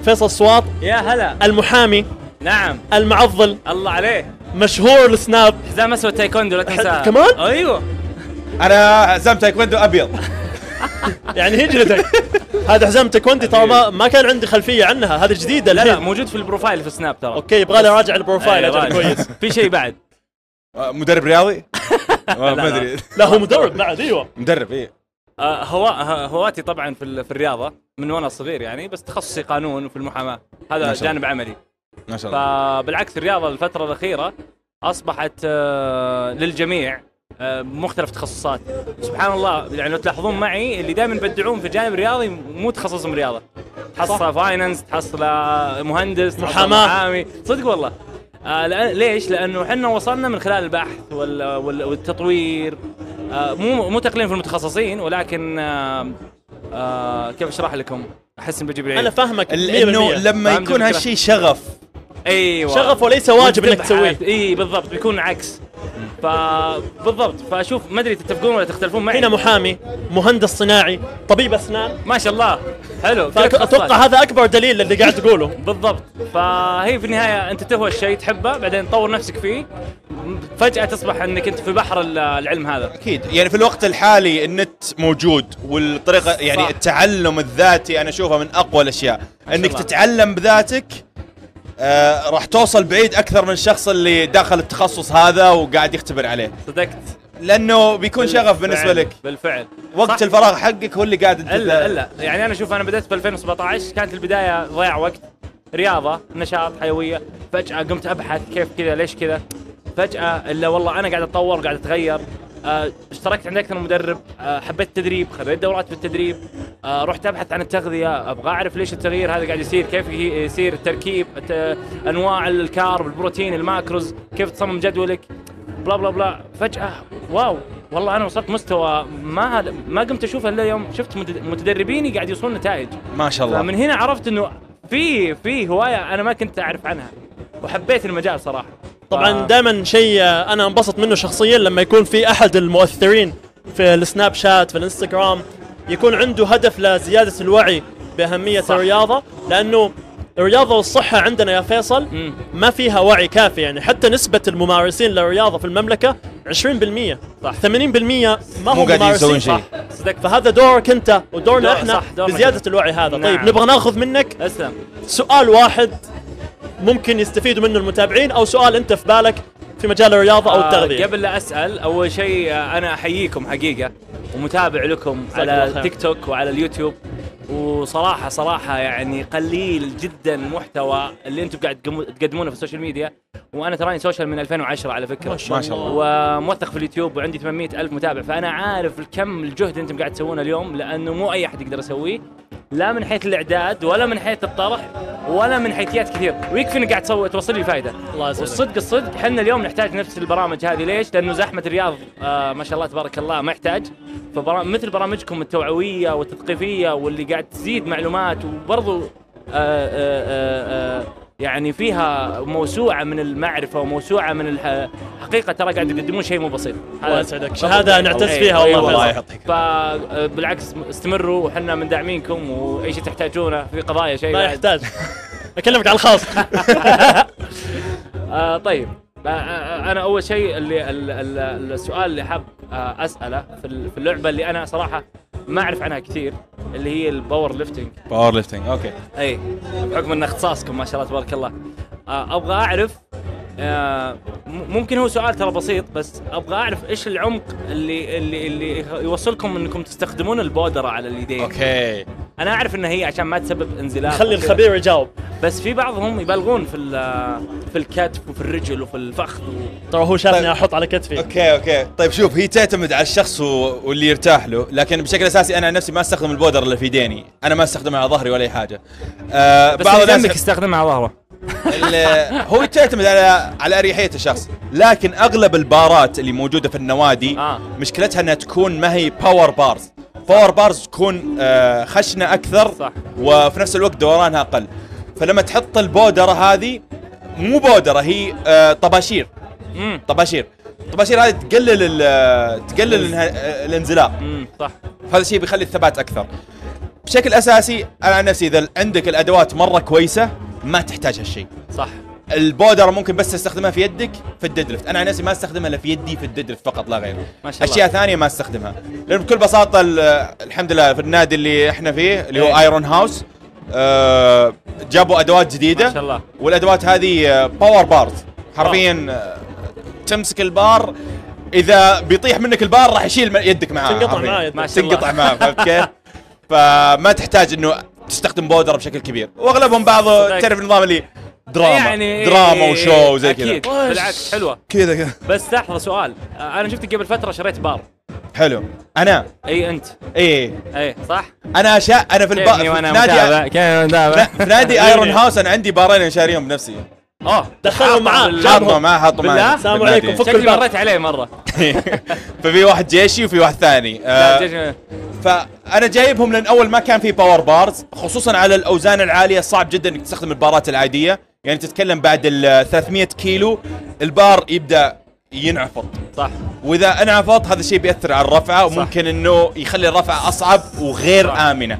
فيصل صواط يا هلا. المحامي. نعم. المعضل. الله عليه. مشهور السناب. حزام اسود تايكوندو لا تنساه. كمان؟ أيوه. أنا حزام تايكوندو أبيض. [laughs] يعني هجرتك هذا حزام تايكوندو ترى ما, ما كان عندي خلفية عنها. هذه جديده لا لا. موجود في ال profile في السناب ترى. أوكي يبغى لي اراجع ال profile أيوة، أجل كويس. [laughs] في شيء بعد. آه، مدرب رياضي؟ [laughs] ما لا. أدري. لا هو مدرب بعد أيوه. مدرب إيه. آه، هوا ه- هواتي طبعا في ال- في الرياضة من وأنا صغير يعني بس تخصصي قانون وفي المحاماة. ما هذا. جانب عملي. ما شاء الله. فبالعكس الرياضه الفترة الأخيرة أصبحت آه، للجميع آه، مختلف تخصصات. سبحان الله يعني لو تلاحظون معي اللي دائما يبدعون في الجانب الرياضي مو تخصصهم رياضة. تحصل فاينانس تحصل آه، مهندس تحصل محاماة. محامي. صدق والله. آه ليش؟ لأنه إحنا وصلنا من خلال البحث وال وال والتطوير. آه مو مو تقليل في المتخصصين ولكن آه آه كيف أشرح لكم؟ أحس إني بجيب العيد أنا فاهمك إنه 100% لما يكون؟ هالشيء شغف أيوه. شغف وليس واجب إنك تسويه. إي بالضبط بيكون عكس فبالضبط فأشوف ما أدري تتفقون ولا تختلفون معي. هنا محامي مهندس صناعي طبيب أسنان. ما شاء الله. حلو. تخصصات. هذا أكبر دليل للي قاعد تقوله. [laughs] بالضبط. فهي في النهاية أنت تهوى الشيء تحبه بعدين تطور نفسك فيه. فجأة تصبح إنك أنت في بحر ال- العلم هذا. أكيد. يعني في الوقت الحالي النت موجود والطريقة يعني صح. التعلم الذاتي أنا اشوفها من أقوى الأشياء. إنك الله. تتعلم بذاتك آه راح توصل بعيد أكثر من الشخص اللي داخل التخصص هذا وقاعد يختبر عليه. صدقت. لأنه بيكون شغف بالنسبة لك. بالفعل. وقت الفراغ حقك هو اللي قاعد انت الا إلا. يعني أنا أشوف أنا بديت في 2017 كانت البداية ضياع وقت. رياضة نشاط حيوية. فجأة قمت أبحث كيف كذا ليش كذا. فجأة إلا والله أنا قاعد أتطور قاعد أتغير. آه، اشتركت عند أكثر من مدرب. آه، حبيت التدريب خذيت دورات في التدريب. آه، رحت أبحث عن التغذية. أبغى أعرف ليش التغيير هذا قاعد يصير كيف يصير التركيب الت- أنواع ال carb البروتين ال macros كيف تصمم جدولك. بلا بلا بلا. فجأة واو. والله أنا وصلت مستوى ما ما قمت اشوفه إلا يوم شفت متدربيني قاعد يوصلون نتائج. ما شاء الله. فمن هنا عرفت إنه في في هواية أنا ما كنت أعرف عنها. وحبيت المجال صراحة. طبعا دائما شيء آه، أنا انبسط منه شخصيا لما يكون في أحد المؤثرين في السناب شات في الإنستغرام يكون عنده هدف لزيادة الوعي بأهمية صح. الرياضة. لأنه الرياضة والصحه عندنا يا فيصل ما فيها وعي كافي يعني. حتى نسبة الممارسين للرياضة في المملكة 20% صح. 80% ما هم ممارسين. صح. فهذا دورك أنت ودورنا دور- إحنا بزيادة إحنا. الوعي هذا. نعم. طيب نبغى ناخذ منك أسلم. سؤال واحد. ممكن يستفيدوا منه المتابعين أو سؤال أنت في بالك في مجال الرياضة أو آه، التغذية. قبل لا أسأل أول شيء آه، أنا أحييكم حقيقة ومتابع لكم على. تيك توك وعلى اليوتيوب. وصراحة صراحة يعني قليل جدا المحتوى اللي أنتم قاعد تقدمونه في ال social media. وأنا تراني social من 2010 على فكرة. ما شاء الله. وموثق في اليوتيوب وعندي 800 ألف متابع. فأنا عارف الكم الجهد أنتم قاعد تسوونه اليوم لأنه مو أي أحد يقدر يسويه. لا من حيث الإعداد ولا من حيث الطرح ولا من حيثيات كثير. ويكفي إنك قاعد تسوي توصل لي فائده الله يسعدك. والصدق الصدق إحنا اليوم نحتاج نفس البرامج هذه. ليش؟ لأنه زحمة الرياض آه ما شاء الله تبارك الله ما يحتاج. فبرامج مثل برامجكم التوعوية والتثقيفية واللي قاعد تزيد معلومات وبرضو آه آه آه آه يعني فيها موسوعة من المعرفة وموسوعة من الح... حقيقة ترى قاعد يقدمون شيء مو بسيط. الله يسعدك. شهادة نعتز فيها والله والله فعلا. يعطيك. فبالعكس استمروا وحنا من داعمينكم وأي شيء تحتاجونه في قضايا شيء ما. يحتاج. أكلمك على الخاص. [laughs] [laughs] آه طيب. آه آه أنا أول شيء اللي ال- ال- السؤال اللي حاب أسأله في ال- في اللعبة اللي أنا صراحة ما أعرف عنها كثير اللي هي ال powerlifting powerlifting okay. اي بحكم إن اختصاصكم ما شاء الله تبارك الله. أبغى أعرف ممكن هو سؤال ترى بسيط بس أبغى أعرف إيش العمق اللي اللي اللي يوصلكم إنكم تستخدمون البودرة على اليدين. okay. أنا أعرف إن هي عشان ما تسبب انزلاق خلي. الخبير يجاوب. بس في بعضهم يبالغون في ال- في الكتف وفي الرجل وفي الفخذ ترى هو شافني أحط على كتفي. Okay okay. طيب شوف هي تعتمد على الشخص واللي يرتاح له لكن بشكل أساسي أنا عن نفسي ما أستخدم ال powder اللي في يديني. أنا ما استخدمه على ظهري ولا أي حاجة. آه بس اللي جنبك يستخدمها على ظهره هو تعتمد على على أريحية الشخص. لكن أغلب البارات اللي موجودة في النوادي آه. مشكلتها إنها تكون ما هي power bars power bars تكون آه خشنة أكثر صح. وفي نفس الوقت دورانها أقل. فلما تحط البودرة هذه مو بودرة هي آه طباشير. مم. طباشير. الطباشير هذه تقلل تقلل الانزلاق. صح. فهذا الشيء بيخلي الثبات أكثر. بشكل أساسي أنا عن نفسي إذا عندك الأدوات مرة كويسة ما تحتاج هالشيء صح البودرة ممكن بس تستخدمها في يدك في ال deadlift أنا عن نفسي ما أستخدمها إلا في يدي في ال deadlift فقط لا غير ما شاء الله. أشياء ثانية ما أستخدمها لأن بكل بساطة ال- الحمد لله في النادي اللي إحنا فيه اللي هو إيه. Iron House آه جابوا أدوات جديدة ما شاء الله. والأدوات هذه آه، power bars حرفيا آه، تمسك البار إذا بيطيح منك البار راح يشيل يدك معاه تنقطع. معاه. ما شاء الله. تنقطع معاه [laughs] فهمت كيف؟ فما تحتاج إنه تستخدم بودره بشكل كبير. وأغلبهم بعض تعرف النظام اللي دراما. يعني دراما وشو وزي كذا. أكيد. بالعكس حلوة. كذا كذا. بس لحظه سؤال. آه، أنا شفتك قبل فترة شريت بار. حلو. أنا؟ إي أنت. إيه إي صح؟ أنا شا أنا في الب... كيفني في وأنا نادي. لا، في نادي [laughs] Iron House أنا عندي بارين شاريهم بنفسي. آه. دخلهم معاه حاطهم معاه حاطهم معاه السلام عليكم، فكوا شكلي. مريت عليه مرة. [laughs] ففي واحد جيشي وفي واحد ثاني. آه فأنا جايبهم لأن أول ما كان في power bars خصوصا على الأوزان العالية صعب جدا إنك تستخدم البارات العادية. يعني تتكلم بعد ال 300 كيلو البار يبدأ ينعفض صح. وإذا انعفض هذا الشيء بيأثر على الرفعة وممكن إنه يخلي الرفعة أصعب وغير صح. آمنة.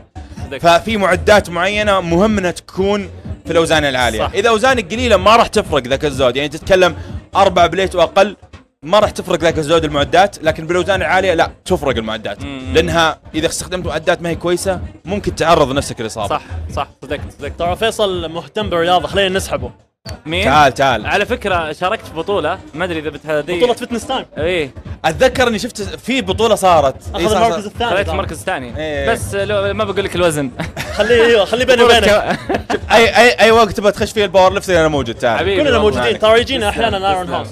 ففي معدات معينة مهم إنها تكون في الأوزان العالية. صح. إذا أوزانك قليلة ما راح تفرق ذاك الزود. يعني تتكلم أربع بليت وأقل ما راح تفرق ذاك الزود المعدات لكن بالأوزان العالية لا تفرق المعدات. لأنها إذا استخدمت معدات ما هي كويسة ممكن تعرض نفسك للاصابه صح صح صدقت صدقت. ترى فيصل مهتم بالرياضة خلينا نسحبه. مين؟ تعال تعال على فكرة شاركت في بطولة ما أدري إذا بتهدي بطولة فتنس تايم إيه أتذكر إني شفت في بطولة صارت أخذ إيه، صار- المركز. الثاني خليت. المركز الثاني إيه. بس لو ما بقول لك الوزن خليه أيوه خليه بيني [laughs] وبينك أي أي أي وقت تبغى تخش فيه الباور ليفتنج أنا موجود تعال حبيبي كلنا. موجودين ترى يجينا أحيانا ايرون. هاوس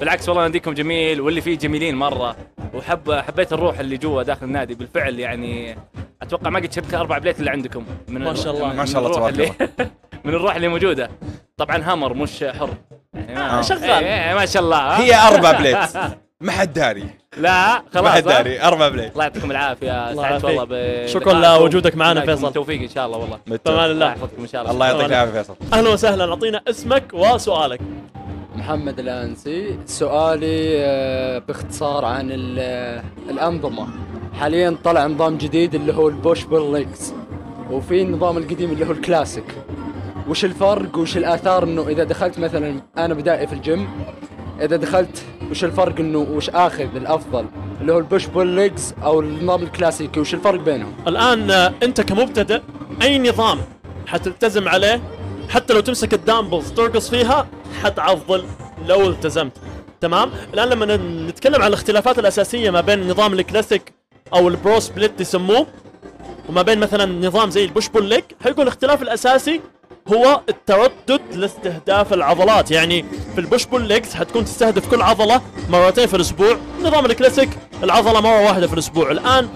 بالعكس والله ناديكم جميل واللي فيه جميلين مرة وحب حبيت الروح اللي جوا داخل النادي بالفعل يعني أتوقع ما قد شفت أربع بليت اللي عندكم من ما شاء الله. ما شاء الله تبارك اللي [laughs] من الروح اللي موجودة طبعا هامر مش حر. يعني ما آه. شغال. إيه إيه ما شاء الله؟ هي أربع [laughs] plate. ما حد داري. لا خلاص ما حد ها؟ داري. أربع plate. الله يعطيكم العافية. الله سعدت. والله شكراً. لوجودك معنا الله فيصل. بالتوفيق إن شاء الله والله. بأمان الله. يحفظكم إن شاء الله. الله يعطيك العافية فيصل. أهلا وسهلا. أعطينا اسمك وسؤالك. محمد الأنسي. سؤالي آه، باختصار عن ال- آه، الأنظمة. حاليا طلع نظام جديد اللي هو ال push pull legs وفي النظام القديم اللي هو الكلاسيك. وش الفرق وش الآثار إنه إذا دخلت مثلا أنا بدائي في الجيم إذا دخلت وش الفرق إنه وش آخذ الأفضل؟ اللي هو ال push pull legs أو النظام الكلاسيكي وش الفرق بينهم؟ الآن آه، أنت كمبتدئ أي نظام حتلتزم عليه؟ حتى لو تمسك ال dumbbells ترقص فيها حتعضل لو التزمت. تمام؟ الآن لما نتكلم عن الاختلافات الأساسية ما بين النظام الكلاسيك أو ال bro split يسموه وما بين مثلا نظام زي ال push pull leg حيكون الاختلاف الأساسي هو التردد لاستهداف العضلات. يعني في ال push pull legs حتكون تستهدف كل عضلة مرتين في الأسبوع. نظام الكلاسيك العضلة مرة واحدة في الأسبوع. الآن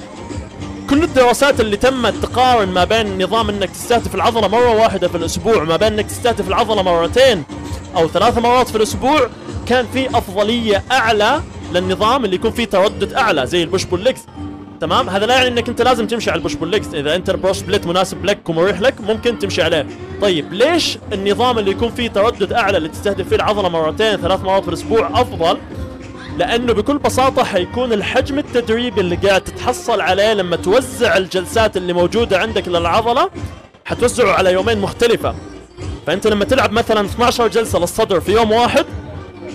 كل الدراسات اللي تمت تقارن ما بين نظام إنك تستهدف العضلة مرة واحدة في الأسبوع ما بين إنك تستهدف العضلة مرتين أو ثلاث مرات في الأسبوع كان في أفضلية أعلى للنظام اللي يكون فيه تردد أعلى زي ال push pull legs. تمام؟ هذا لا يعني إنك أنت لازم تمشي على ال push pull legs إذا أنت ال bro split مناسب لك ومريح لك ممكن تمشي عليه. طيب ليش النظام اللي يكون فيه تردد أعلى اللي تستهدف فيه العضلة مرتين ثلاث مرات في الأسبوع أفضل؟ لأنه بكل بساطة حيكون الحجم التدريبي اللي قاعد تتحصل عليه لما توزع الجلسات اللي موجودة عندك للعضلة حتوزعه على يومين مختلفة. فأنت لما تلعب مثلا 12 جلسة للصدر في يوم واحد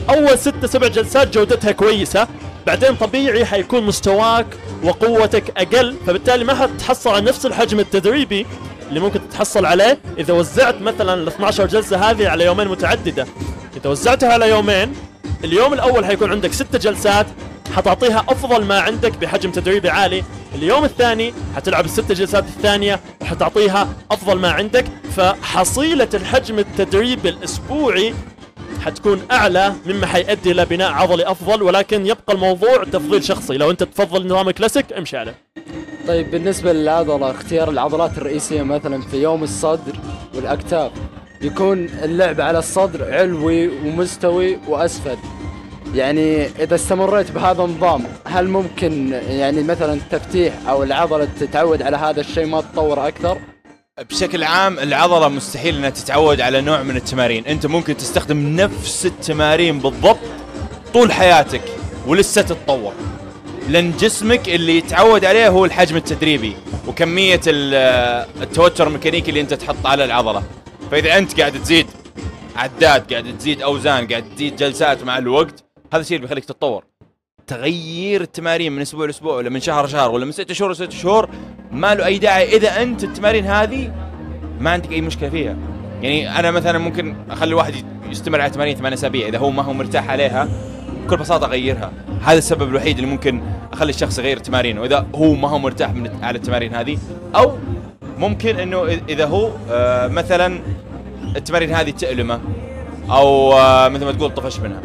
أول ست سبع جلسات جودتها كويسة. بعدين طبيعي حيكون مستواك وقوتك أقل فبالتالي ما حتحصل على نفس الحجم التدريبي اللي ممكن تتحصل عليه إذا وزعت مثلا ال 12 جلسة هذه على يومين متعددة. إذا وزعتها على يومين اليوم الأول حيكون عندك ست جلسات حتعطيها أفضل ما عندك بحجم تدريبي عالي. اليوم الثاني حتلعب الست جلسات الثانية وحتعطيها أفضل ما عندك. فحصيلة الحجم التدريبي الأسبوعي حتكون أعلى مما حيؤدي إلى بناء عضلي أفضل ولكن يبقى الموضوع تفضيل شخصي. لو أنت تفضل نظام الكلاسيك امشي عليه. طيب بالنسبة للعضلة اختيار العضلات الرئيسية مثلا في يوم الصدر والأكتاف يكون اللعب على الصدر علوي ومستوي وأسفل. يعني إذا استمريت بهذا النظام هل ممكن يعني مثلا التفتيح أو العضلة تتعود على هذا الشيء ما تطور أكثر؟ بشكل عام العضلة مستحيل إنها تتعود على نوع من التمارين. أنت ممكن تستخدم نفس التمارين بالضبط طول حياتك ولسه تتطور. لأن جسمك اللي يتعود عليه هو الحجم التدريبي وكمية ال- التوتر الميكانيكي اللي أنت تحطه على العضلة. فإذا أنت قاعد تزيد عداد قاعد تزيد أوزان قاعد تزيد جلسات مع الوقت هذا الشيء اللي بيخليك تتطور. تغيير التمارين من أسبوع لأسبوع ولا من شهر لشهر ولا من ست شهور لست شهور ما له أي داعي. إذا أنت التمارين هذه ما عندك أي مشكلة فيها. يعني أنا مثلا ممكن أخلي واحد يستمر على تمارين ثمان أسابيع. إذا هو ما هو مرتاح عليها بكل بساطة أغيرها. هذا السبب الوحيد اللي ممكن أخلي الشخص يغير تمارينه اذا هو ما هو مرتاح من على التمارين هذه أو ممكن إنه إذا هو آه، مثلا التمارين هذه تألمه أو آه، مثل ما تقول طفش منها.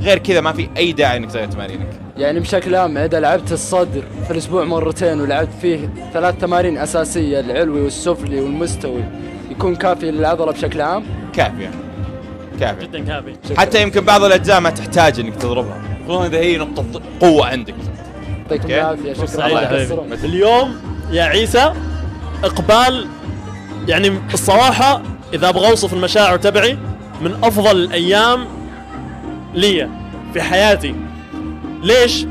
غير كذا ما في أي داعي إنك تغير تمارينك يعني بشكل عام إذا لعبت الصدر في الأسبوع مرتين ولعبت فيه ثلاث تمارين أساسية العلوي والسفلي والمستوي يكون كافي للعضلة بشكل عام؟ كافية كافية جدا كافي حتى يمكن بعض الأجزاء ما تحتاج إنك تضربها خصوصا إذا هي نقطة قوة عندك يعطيكم okay. العافية شكرا الله. يحفظكم. اليوم يا عيسى إقبال يعني الصراحة إذا أبغى أوصف المشاعر تبعي من أفضل الأيام لي في حياتي. ليش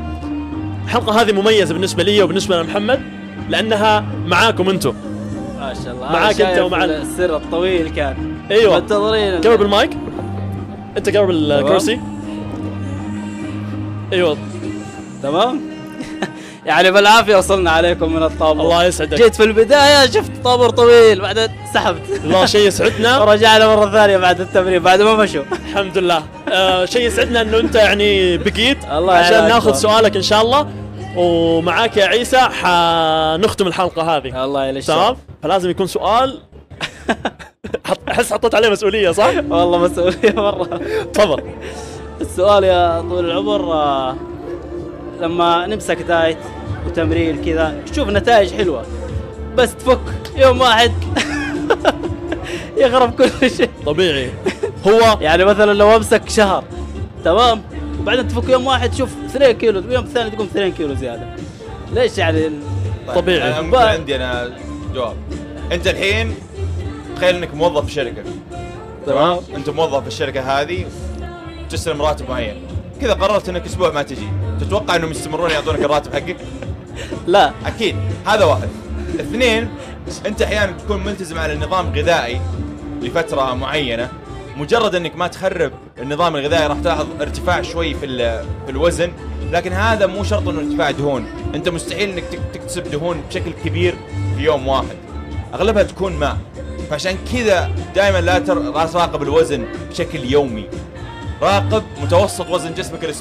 الحلقة هذه مميزة بالنسبة لي وبالنسبة لمحمد؟ لأنها معاكم أنتم. ما شاء الله. معاك شايف ومع ال- السر الطويل كان. أيوه. منتظرين. قرب المايك. أنت قرب الكرسي. أيوه. تمام. يعني بالعافية وصلنا عليكم من الطابور. الله يسعدك. جيت في البداية شفت طابور طويل بعدين سحبت. والله شيء يسعدنا. [laughs] ورجعنا مرة ثانية بعد التمرين بعد ما مشوا. الحمد لله. آه شيء يسعدنا إنه أنت يعني بقيت. الله عشان ناخذ. سؤالك إن شاء الله. ومعاك يا عيسى حنختم الحلقة هذه. الله يليش تمام؟ فلازم يكون سؤال. أحس حطيت عليه مسؤولية صح؟ والله مسؤولية مرة. تفضل. السؤال يا طويل العمر آه، لما نمسك دايت وتمرين كذا تشوف نتائج حلوة. بس تفك يوم واحد [laughs] يخرب كل شيء. طبيعي. هو [laughs] يعني مثلا لو أمسك شهر تمام؟ وبعدين تفك يوم واحد تشوف 2 كيلو اليوم الثاني تقوم 2 كيلو زيادة. ليش يعني؟ طيب، أنا ممكن عندي أنا جواب. أنت الحين تخيل إنك موظف في شركة. تمام. أنت موظف في الشركة هذه تستلم راتب معين. كذا قررت إنك أسبوع ما تجي. تتوقع إنهم يستمرون يعطونك الراتب حقك؟ لا. أكيد. هذا واحد. اثنين أنت أحيانا تكون ملتزم على نظام غذائي لفترة معينة. مجرد إنك ما تخرب النظام الغذائي راح تلاحظ ارتفاع شوي في في الوزن. لكن هذا مو شرط إنه ارتفاع دهون. أنت مستحيل إنك تك- تكتسب دهون بشكل كبير في يوم واحد. أغلبها تكون ماء. فعشان كذا دائما لا تر... لا تراقب الوزن بشكل يومي. راقب متوسط وزن جسمك الأسبوع